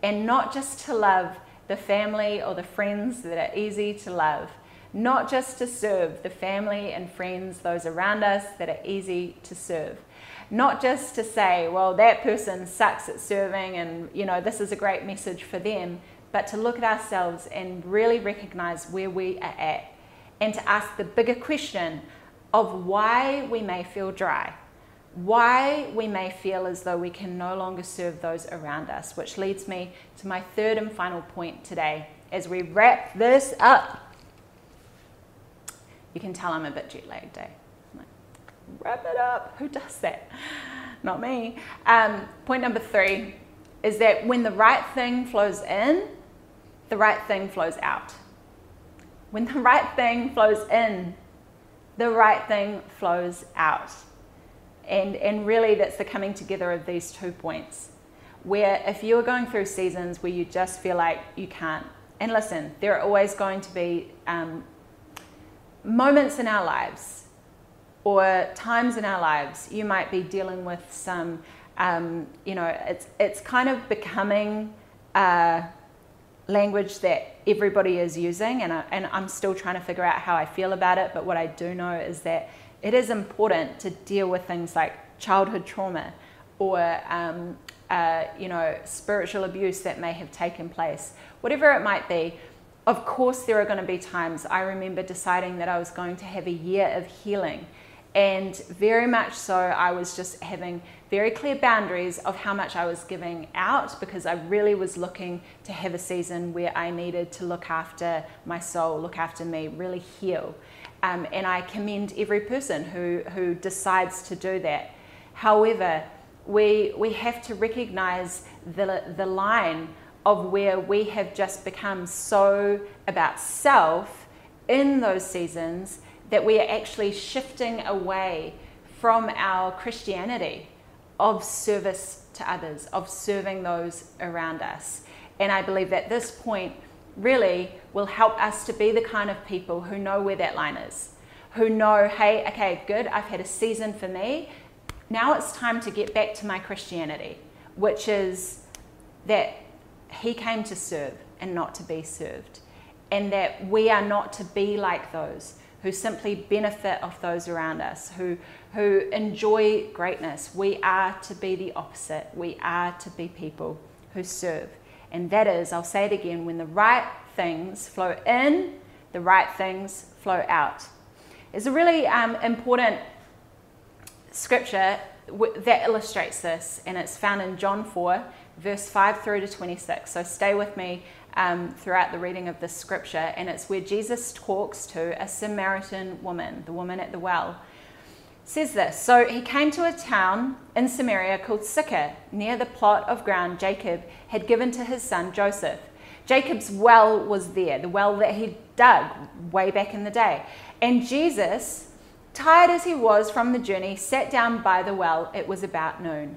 And not just to love the family or the friends that are easy to love, not just to serve the family and friends, those around us that are easy to serve. Not just to say, well, that person sucks at serving and, you know, this is a great message for them, but to look at ourselves and really recognize where we are at and to ask the bigger question of why we may feel dry, why we may feel as though we can no longer serve those around us, which leads me to my third and final point today as we wrap this up. You can tell I'm a bit jet lagged, eh? Like, wrap it up. Who does that? Not me. Um, point number three is that when the right thing flows in, the right thing flows out. When the right thing flows in, the right thing flows out. And, and really, that's the coming together of these two points. Where if you're going through seasons where you just feel like you can't, and listen, there are always going to be um, moments in our lives or times in our lives you might be dealing with some um, you know it's it's kind of becoming uh, language that everybody is using and, I, and i'm still trying to figure out how i feel about it but what i do know is that it is important to deal with things like childhood trauma or um, uh, you know spiritual abuse that may have taken place whatever it might be of course, there are going to be times I remember deciding that I was going to have a year of healing. And very much so, I was just having very clear boundaries of how much I was giving out because I really was looking to have a season where I needed to look after my soul, look after me, really heal. Um, and I commend every person who, who decides to do that. However, we, we have to recognize the, the line of where we have just become so about self in those seasons that we are actually shifting away from our Christianity of service to others, of serving those around us. And I believe that this point really will help us to be the kind of people who know where that line is, who know, hey, okay, good, I've had a season for me. Now it's time to get back to my Christianity, which is that he came to serve and not to be served. And that we are not to be like those who simply benefit off those around us, who, who enjoy greatness. We are to be the opposite. We are to be people who serve. And that is, I'll say it again, when the right things flow in, the right things flow out. It's a really um, important scripture that illustrates this, and it's found in John 4, verse 5 through to 26. So stay with me um, throughout the reading of this scripture, and it's where Jesus talks to a Samaritan woman, the woman at the well. Says this So he came to a town in Samaria called Sychar, near the plot of ground Jacob had given to his son Joseph. Jacob's well was there, the well that he dug way back in the day. And Jesus, tired as he was from the journey, sat down by the well. It was about noon.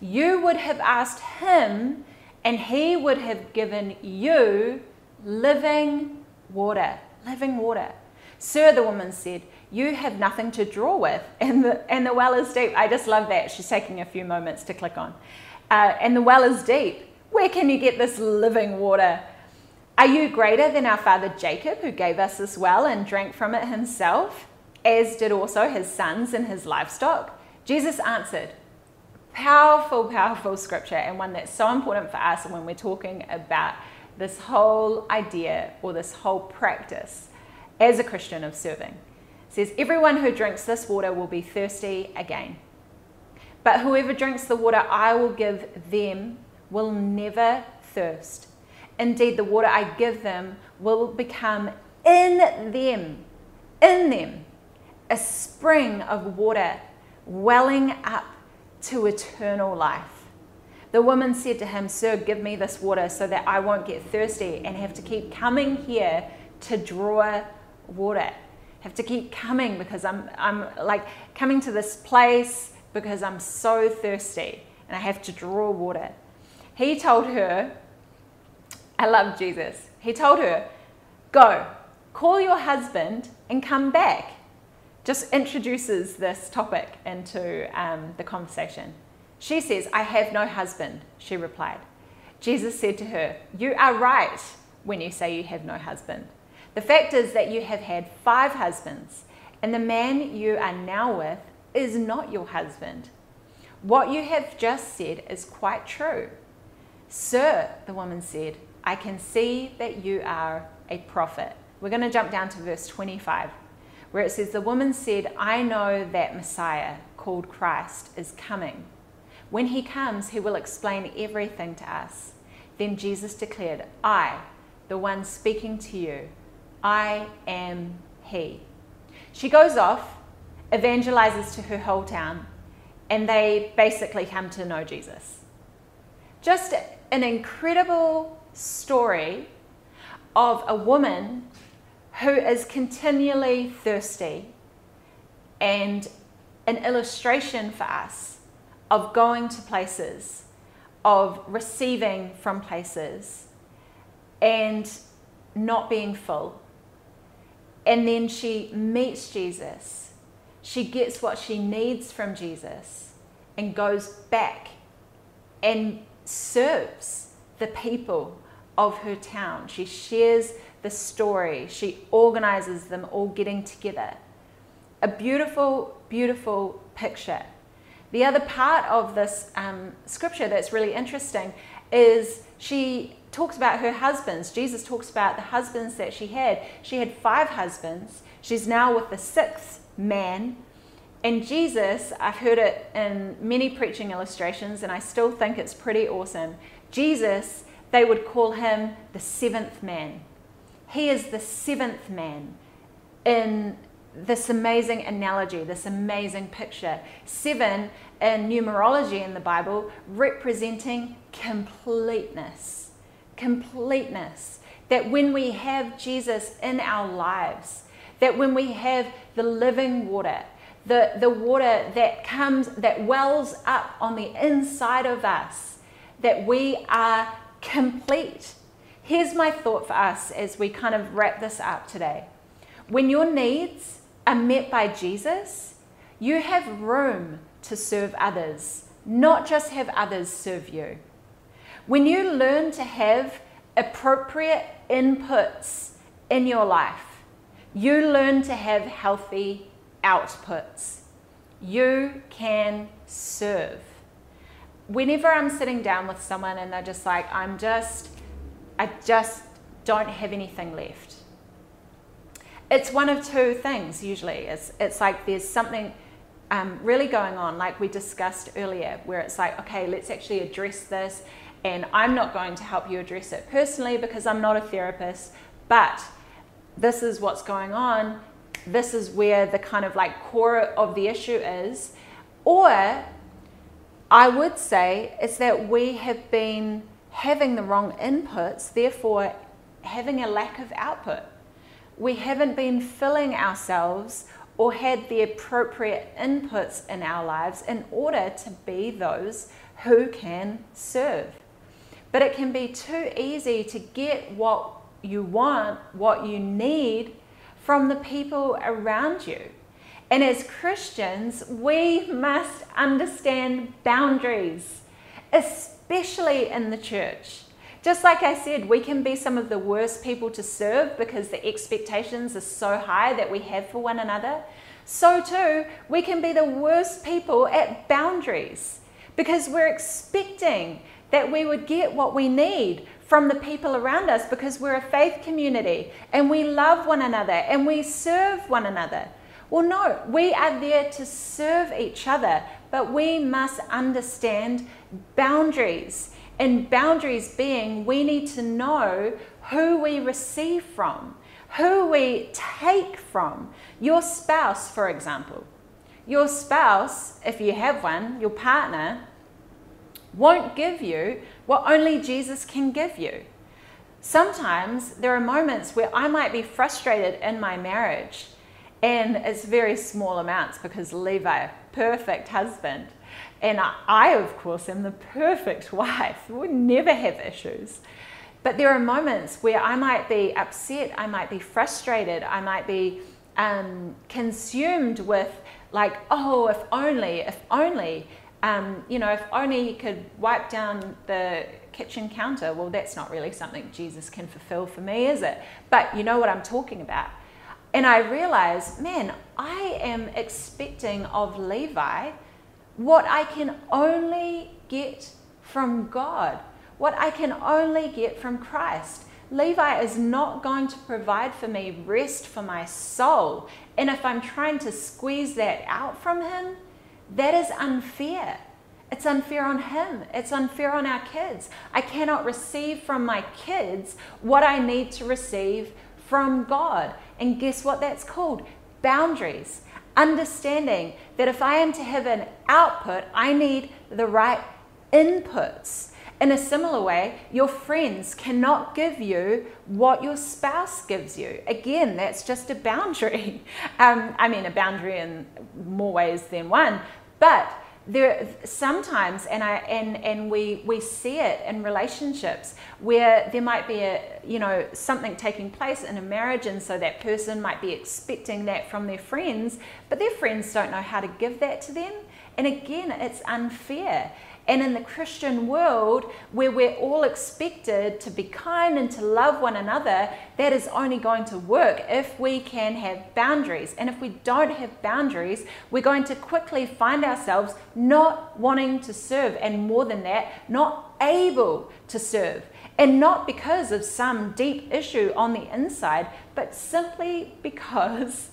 you would have asked him, and he would have given you living water. Living water. Sir, the woman said, You have nothing to draw with, and the, and the well is deep. I just love that. She's taking a few moments to click on. Uh, and the well is deep. Where can you get this living water? Are you greater than our father Jacob, who gave us this well and drank from it himself, as did also his sons and his livestock? Jesus answered, powerful, powerful scripture and one that's so important for us when we're talking about this whole idea or this whole practice as a Christian of serving. It says, Everyone who drinks this water will be thirsty again. But whoever drinks the water I will give them will never thirst. Indeed, the water I give them will become in them, in them, a spring of water welling up to eternal life. The woman said to him, Sir, give me this water so that I won't get thirsty and have to keep coming here to draw water. Have to keep coming because I'm, I'm like coming to this place because I'm so thirsty and I have to draw water. He told her, I love Jesus. He told her, Go, call your husband and come back. Just introduces this topic into um, the conversation. She says, I have no husband, she replied. Jesus said to her, You are right when you say you have no husband. The fact is that you have had five husbands, and the man you are now with is not your husband. What you have just said is quite true. Sir, the woman said, I can see that you are a prophet. We're going to jump down to verse 25, where it says, The woman said, I know that Messiah, called Christ, is coming. When he comes, he will explain everything to us. Then Jesus declared, I, the one speaking to you, I am he. She goes off, evangelizes to her whole town, and they basically come to know Jesus. Just an incredible story of a woman who is continually thirsty and an illustration for us of going to places, of receiving from places, and not being full. And then she meets Jesus. She gets what she needs from Jesus and goes back and serves the people of her town. She shares the story, she organizes them all getting together. A beautiful, beautiful picture. The other part of this um, scripture that's really interesting is she talks about her husbands. Jesus talks about the husbands that she had. She had five husbands. She's now with the sixth man. And Jesus, I've heard it in many preaching illustrations, and I still think it's pretty awesome. Jesus, they would call him the seventh man. He is the seventh man in this amazing analogy, this amazing picture. Seven in numerology in the Bible representing completeness. Completeness. That when we have Jesus in our lives, that when we have the living water, the, the water that comes, that wells up on the inside of us, that we are complete. Here's my thought for us as we kind of wrap this up today. When your needs are met by Jesus, you have room to serve others, not just have others serve you. When you learn to have appropriate inputs in your life, you learn to have healthy outputs. You can serve. Whenever I'm sitting down with someone and they're just like, I'm just, I just don't have anything left. It's one of two things usually. It's, it's like there's something um, really going on, like we discussed earlier, where it's like, okay, let's actually address this. And I'm not going to help you address it personally because I'm not a therapist, but this is what's going on. This is where the kind of like core of the issue is. Or I would say is that we have been having the wrong inputs, therefore having a lack of output. We haven't been filling ourselves or had the appropriate inputs in our lives in order to be those who can serve. But it can be too easy to get what you want, what you need from the people around you. And as Christians, we must understand boundaries, especially in the church. Just like I said, we can be some of the worst people to serve because the expectations are so high that we have for one another. So, too, we can be the worst people at boundaries because we're expecting that we would get what we need from the people around us because we're a faith community and we love one another and we serve one another. Well, no, we are there to serve each other, but we must understand boundaries and boundaries being we need to know who we receive from, who we take from. Your spouse, for example. Your spouse, if you have one, your partner, won't give you what only Jesus can give you. Sometimes there are moments where I might be frustrated in my marriage, and it's very small amounts because Levi, perfect husband, and I, of course, am the perfect wife. We never have issues. But there are moments where I might be upset, I might be frustrated, I might be um, consumed with, like, oh, if only, if only, um, you know, if only he could wipe down the kitchen counter. Well, that's not really something Jesus can fulfill for me, is it? But you know what I'm talking about. And I realize, man, I am expecting of Levi what I can only get from God, what I can only get from Christ. Levi is not going to provide for me rest for my soul. And if I'm trying to squeeze that out from him, that is unfair. It's unfair on him. It's unfair on our kids. I cannot receive from my kids what I need to receive from God. And guess what that's called? Boundaries. Understanding that if I am to have an output, I need the right inputs. In a similar way, your friends cannot give you what your spouse gives you. Again, that's just a boundary. Um, I mean, a boundary in more ways than one. But there sometimes and I and and we we see it in relationships where there might be a you know something taking place in a marriage and so that person might be expecting that from their friends but their friends don't know how to give that to them. And again it's unfair and in the Christian world, where we're all expected to be kind and to love one another, that is only going to work if we can have boundaries. And if we don't have boundaries, we're going to quickly find ourselves not wanting to serve, and more than that, not able to serve. And not because of some deep issue on the inside, but simply because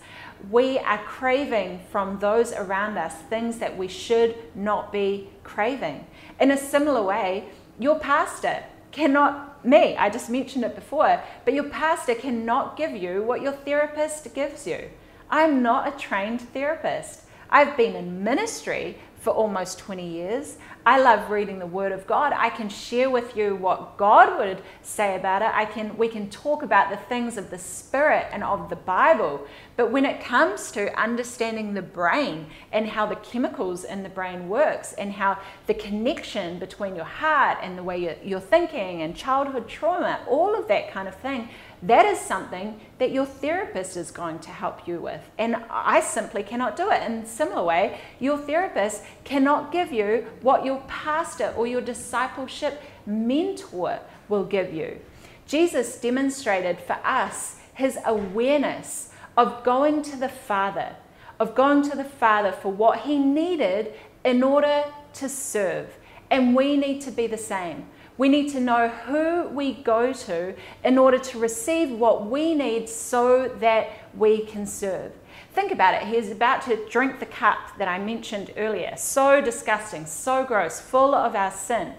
we are craving from those around us things that we should not be craving. In a similar way, your pastor cannot, me, I just mentioned it before, but your pastor cannot give you what your therapist gives you. I'm not a trained therapist. I've been in ministry for almost 20 years. I love reading the Word of God. I can share with you what God would say about it. I can, we can talk about the things of the Spirit and of the Bible. But when it comes to understanding the brain and how the chemicals in the brain works and how the connection between your heart and the way you're, you're thinking and childhood trauma, all of that kind of thing, that is something that your therapist is going to help you with. And I simply cannot do it. In a similar way, your therapist cannot give you what your pastor or your discipleship mentor will give you. Jesus demonstrated for us his awareness of going to the Father, of going to the Father for what he needed in order to serve. And we need to be the same. We need to know who we go to in order to receive what we need so that we can serve. Think about it. He's about to drink the cup that I mentioned earlier. So disgusting, so gross, full of our sin.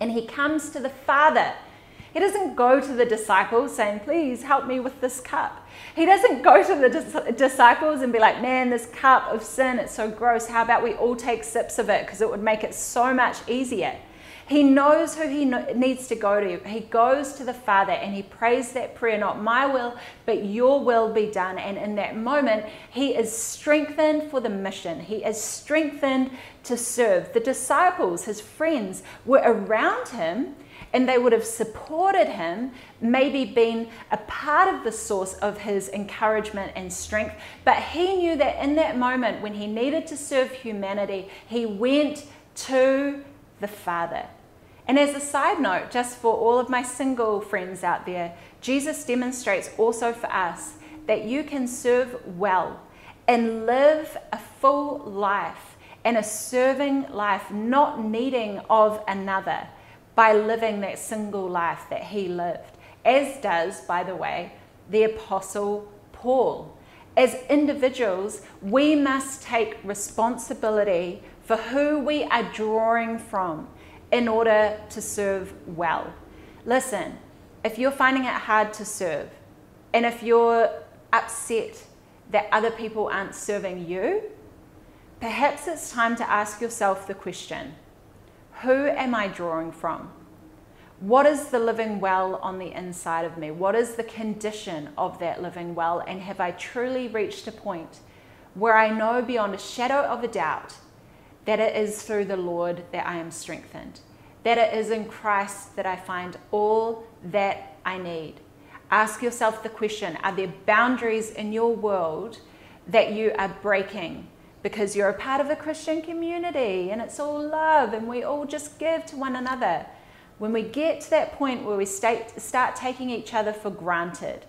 And he comes to the Father. He doesn't go to the disciples saying, Please help me with this cup. He doesn't go to the dis- disciples and be like, Man, this cup of sin, it's so gross. How about we all take sips of it because it would make it so much easier. He knows who he no- needs to go to. He goes to the Father and he prays that prayer, not my will, but your will be done. And in that moment, he is strengthened for the mission. He is strengthened to serve. The disciples, his friends, were around him and they would have supported him, maybe been a part of the source of his encouragement and strength. But he knew that in that moment, when he needed to serve humanity, he went to the Father. And as a side note, just for all of my single friends out there, Jesus demonstrates also for us that you can serve well and live a full life and a serving life, not needing of another, by living that single life that he lived, as does, by the way, the Apostle Paul. As individuals, we must take responsibility for who we are drawing from in order to serve well. Listen, if you're finding it hard to serve, and if you're upset that other people aren't serving you, perhaps it's time to ask yourself the question Who am I drawing from? What is the living well on the inside of me? What is the condition of that living well? And have I truly reached a point where I know beyond a shadow of a doubt that it is through the Lord that I am strengthened, that it is in Christ that I find all that I need? Ask yourself the question Are there boundaries in your world that you are breaking? Because you're a part of a Christian community and it's all love and we all just give to one another when we get to that point where we start, taking each other for granted,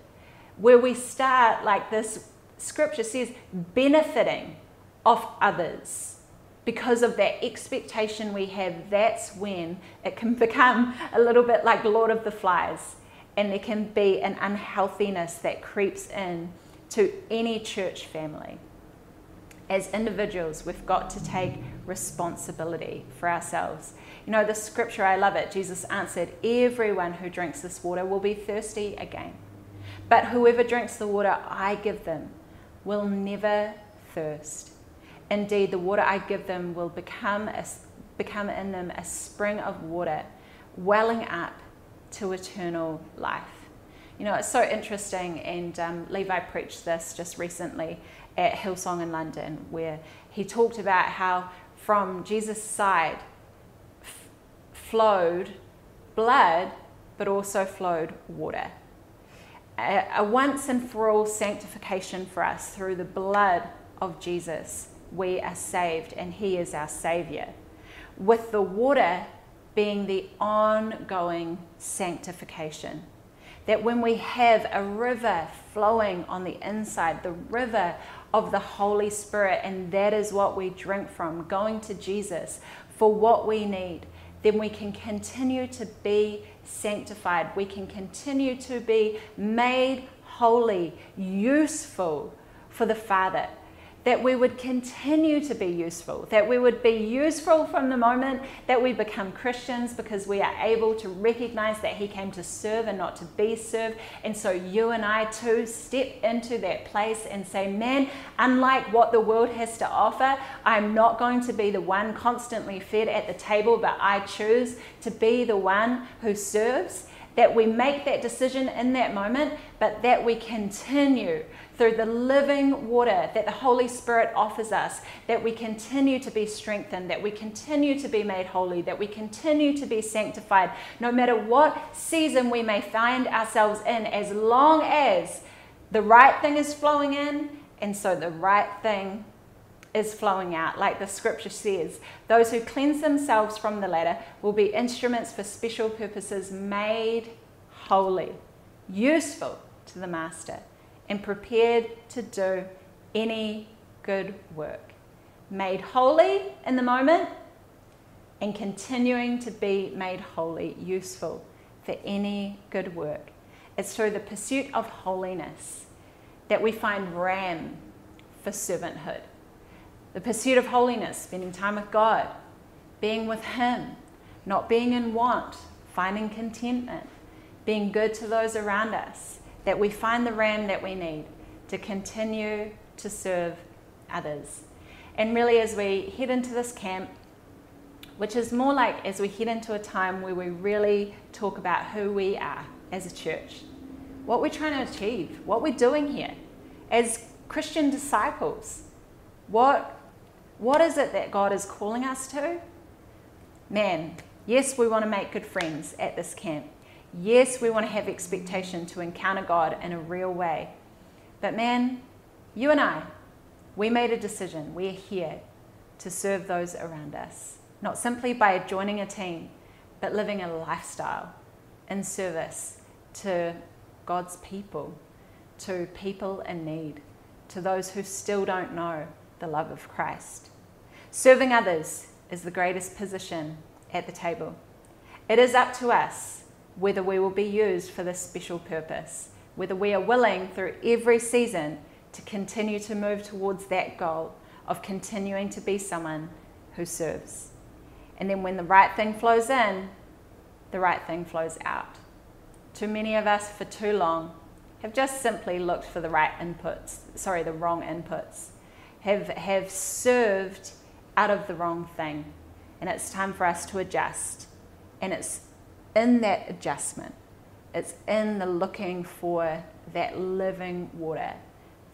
where we start, like this scripture says, benefiting off others because of that expectation we have, that's when it can become a little bit like Lord of the Flies. And there can be an unhealthiness that creeps in to any church family. As individuals, we've got to take responsibility for ourselves you know, the scripture, I love it. Jesus answered, Everyone who drinks this water will be thirsty again. But whoever drinks the water I give them will never thirst. Indeed, the water I give them will become, a, become in them a spring of water, welling up to eternal life. You know, it's so interesting, and um, Levi preached this just recently at Hillsong in London, where he talked about how from Jesus' side, flowed blood, but also flowed water. A, a once and for all sanctification for us through the blood of Jesus. We are saved, and He is our Savior. With the water being the ongoing sanctification. That when we have a river flowing on the inside, the river of the Holy Spirit, and that is what we drink from, going to Jesus for what we need, then we can continue to be sanctified. We can continue to be made holy, useful for the Father that we would continue to be useful, that we would be useful from the moment that we become Christians because we are able to recognize that He came to serve and not to be served. And so you and I too step into that place and say, Man, unlike what the world has to offer, I'm not going to be the one constantly fed at the table, but I choose to be the one who serves that we make that decision in that moment, but that we continue through the living water that the Holy Spirit offers us, that we continue to be strengthened, that we continue to be made holy, that we continue to be sanctified, no matter what season we may find ourselves in, as long as the right thing is flowing in, and so the right thing is flowing out. Like the scripture says, those who cleanse themselves from the latter will be instruments for special purposes, made holy, useful to the master, and prepared to do any good work. Made holy in the moment and continuing to be made holy, useful for any good work. It's through the pursuit of holiness that we find ram for servanthood the pursuit of holiness, spending time with God, being with Him, not being in want, finding contentment, being good to those around us, that we find the ram that we need to continue to serve others. And really, as we head into this camp, which is more like as we head into a time where we really talk about who we are as a church, what we're trying to achieve, what we're doing here as Christian disciples, what what is it that God is calling us to? Man, yes, we want to make good friends at this camp. Yes, we want to have expectation to encounter God in a real way. But man, you and I, we made a decision. We're here to serve those around us, not simply by joining a team, but living a lifestyle in service to God's people, to people in need, to those who still don't know the love of Christ. Serving others is the greatest position at the table. It is up to us whether we will be used for this special purpose, whether we are willing through every season to continue to move towards that goal of continuing to be someone who serves. And then when the right thing flows in, the right thing flows out. Too many of us for too long have just simply looked for the right inputs, sorry, the wrong inputs have, have served out of the wrong thing and it's time for us to adjust. And it's in that adjustment, it's in the looking for that living water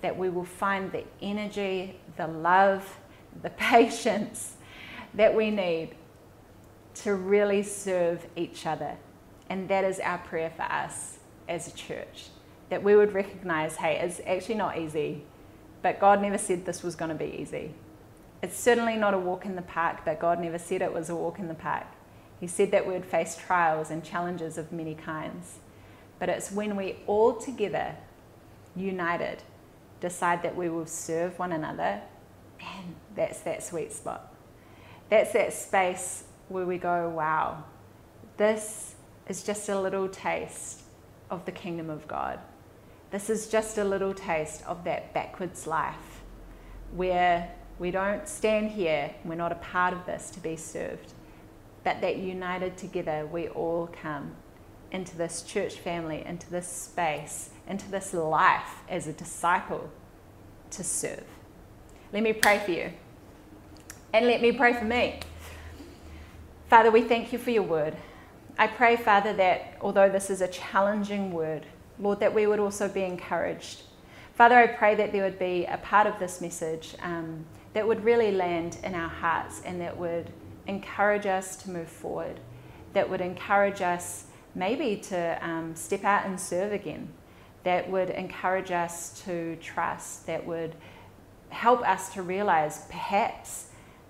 that we will find the energy, the love, the patience that we need to really serve each other. And that is our prayer for us as a church that we would recognize hey, it's actually not easy, but God never said this was going to be easy. It's certainly not a walk in the park, but God never said it was a walk in the park. He said that we'd face trials and challenges of many kinds. But it's when we all together, united, decide that we will serve one another, and that's that sweet spot. That's that space where we go, wow, this is just a little taste of the kingdom of God. This is just a little taste of that backwards life where we don't stand here, we're not a part of this to be served, but that united together we all come into this church family, into this space, into this life as a disciple to serve. Let me pray for you. And let me pray for me. Father, we thank you for your word. I pray, Father, that although this is a challenging word, Lord, that we would also be encouraged. Father, I pray that there would be a part of this message um, that would really land in our hearts and that would encourage us to move forward, that would encourage us maybe to um, step out and serve again, that would encourage us to trust, that would help us to realize perhaps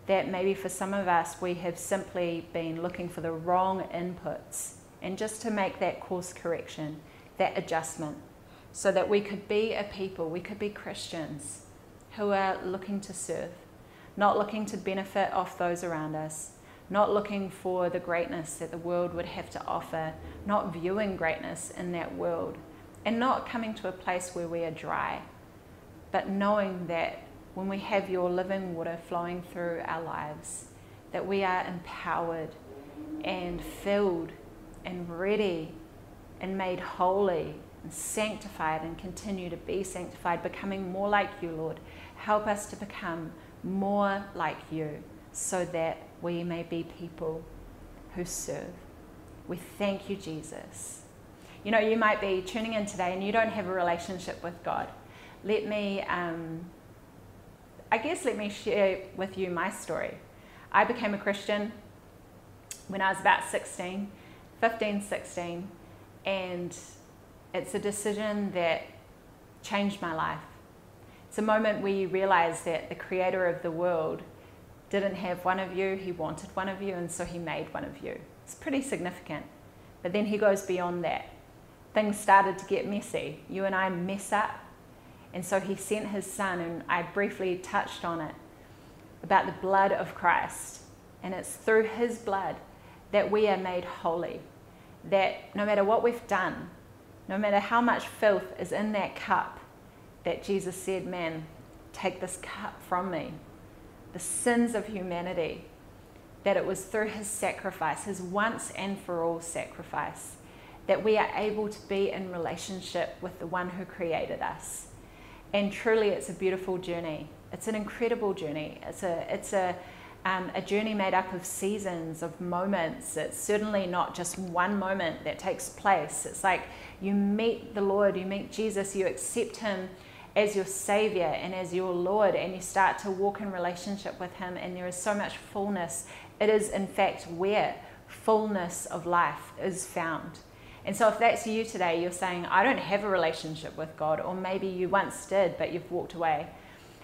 that maybe for some of us we have simply been looking for the wrong inputs and just to make that course correction, that adjustment, so that we could be a people, we could be Christians who are looking to serve, not looking to benefit off those around us, not looking for the greatness that the world would have to offer, not viewing greatness in that world, and not coming to a place where we are dry, but knowing that when we have your living water flowing through our lives, that we are empowered and filled and ready and made holy and sanctified and continue to be sanctified, becoming more like you, Lord. Help us to become more like you so that we may be people who serve. We thank you, Jesus. You know, you might be tuning in today and you don't have a relationship with God. Let me um, I guess let me share with you my story. I became a Christian when I was about 16, 15, 16, and it's a decision that changed my life. It's a moment where you realize that the creator of the world didn't have one of you, he wanted one of you, and so he made one of you. It's pretty significant. But then he goes beyond that. Things started to get messy. You and I mess up and so he sent his son, and I briefly touched on it about the blood of Christ. And it's through his blood that we are made holy. That no matter what we've done, no matter how much filth is in that cup, that Jesus said, Man, take this cup from me. The sins of humanity, that it was through his sacrifice, his once and for all sacrifice, that we are able to be in relationship with the one who created us and truly it's a beautiful journey. It's an incredible journey. It's a, it's a, um, a journey made up of seasons, of moments. It's certainly not just one moment that takes place. It's like you meet the Lord, you meet Jesus, you accept Him as your Savior and as your Lord, and you start to walk in relationship with Him, and there is so much fullness. It is, in fact, where fullness of life is found. And so, if that's you today, you're saying, I don't have a relationship with God, or maybe you once did, but you've walked away.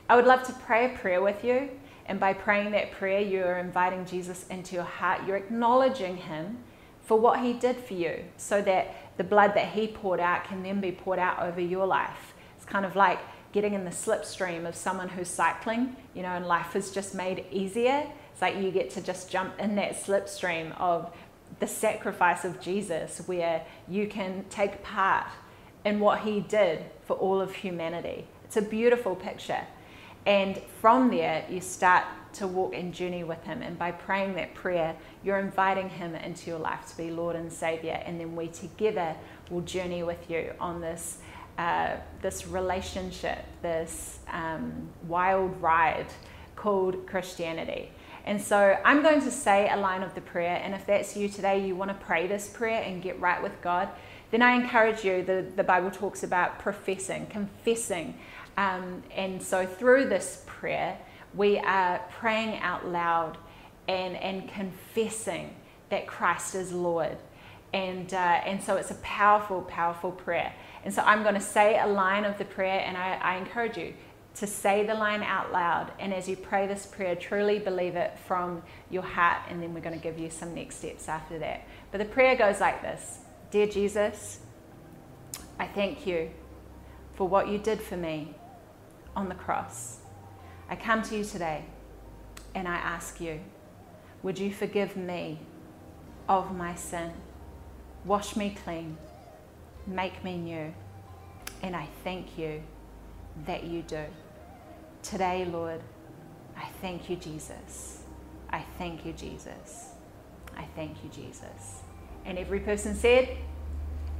I would love to pray a prayer with you. And by praying that prayer, you're inviting Jesus into your heart. You're acknowledging Him for what He did for you, so that the blood that He poured out can then be poured out over your life. It's kind of like getting in the slipstream of someone who's cycling, you know, and life is just made easier. It's like you get to just jump in that slipstream of the sacrifice of Jesus, where you can take part in what he did for all of humanity. It's a beautiful picture. And from there, you start to walk and journey with him. And by praying that prayer, you're inviting him into your life to be Lord and Savior. And then we together will journey with you on this, uh, this relationship, this um, wild ride called Christianity. And so I'm going to say a line of the prayer. And if that's you today, you want to pray this prayer and get right with God, then I encourage you. The, the Bible talks about professing, confessing. Um, and so through this prayer, we are praying out loud and, and confessing that Christ is Lord. And, uh, and so it's a powerful, powerful prayer. And so I'm going to say a line of the prayer, and I, I encourage you to say the line out loud. And as you pray this prayer, truly believe it from your heart, and then we're going to give you some next steps after that. But the prayer goes like this Dear Jesus, I thank you for what you did for me on the cross. I come to you today and I ask you, would you forgive me of my sin? Wash me clean, make me new. And I thank you that you do. Today, Lord, I thank you, Jesus. I thank you, Jesus. I thank you, Jesus. And every person said,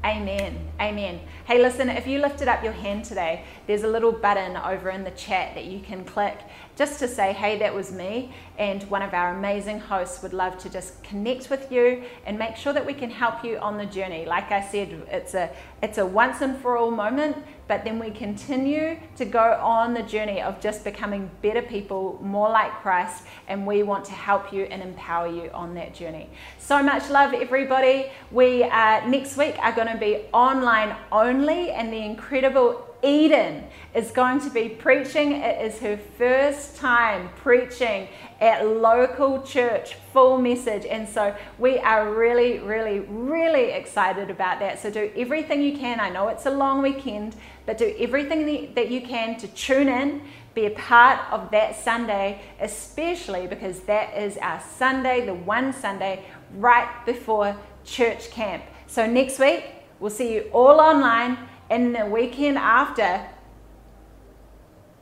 Amen. Amen. Hey, listen, if you lifted up your hand today, there's a little button over in the chat that you can click just to say, hey, that was me. And one of our amazing hosts would love to just connect with you and make sure that we can help you on the journey. Like I said, it's a it's a once and for all moment, but then we continue to go on the journey of just becoming better people, more like Christ, and we want to help you and empower you on that journey. So much love, everybody. We uh, next week are going to be online only, and the incredible Eden is going to be preaching. It is her first time preaching at local church, full message. And so we are really, really, really excited about that. So do everything you can. I know it's a long weekend, but do everything that you can to tune in, be a part of that Sunday, especially because that is our Sunday, the one Sunday right before church camp. So next week, we'll see you all online. And the weekend after,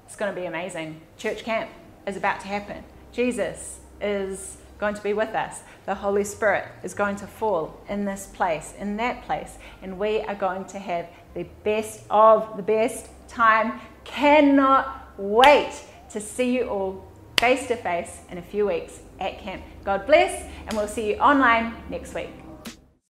it's going to be amazing. Church camp is about to happen. Jesus is going to be with us. The Holy Spirit is going to fall in this place, in that place, and we are going to have the best of the best time. Cannot wait to see you all face to face in a few weeks at camp. God bless, and we'll see you online next week.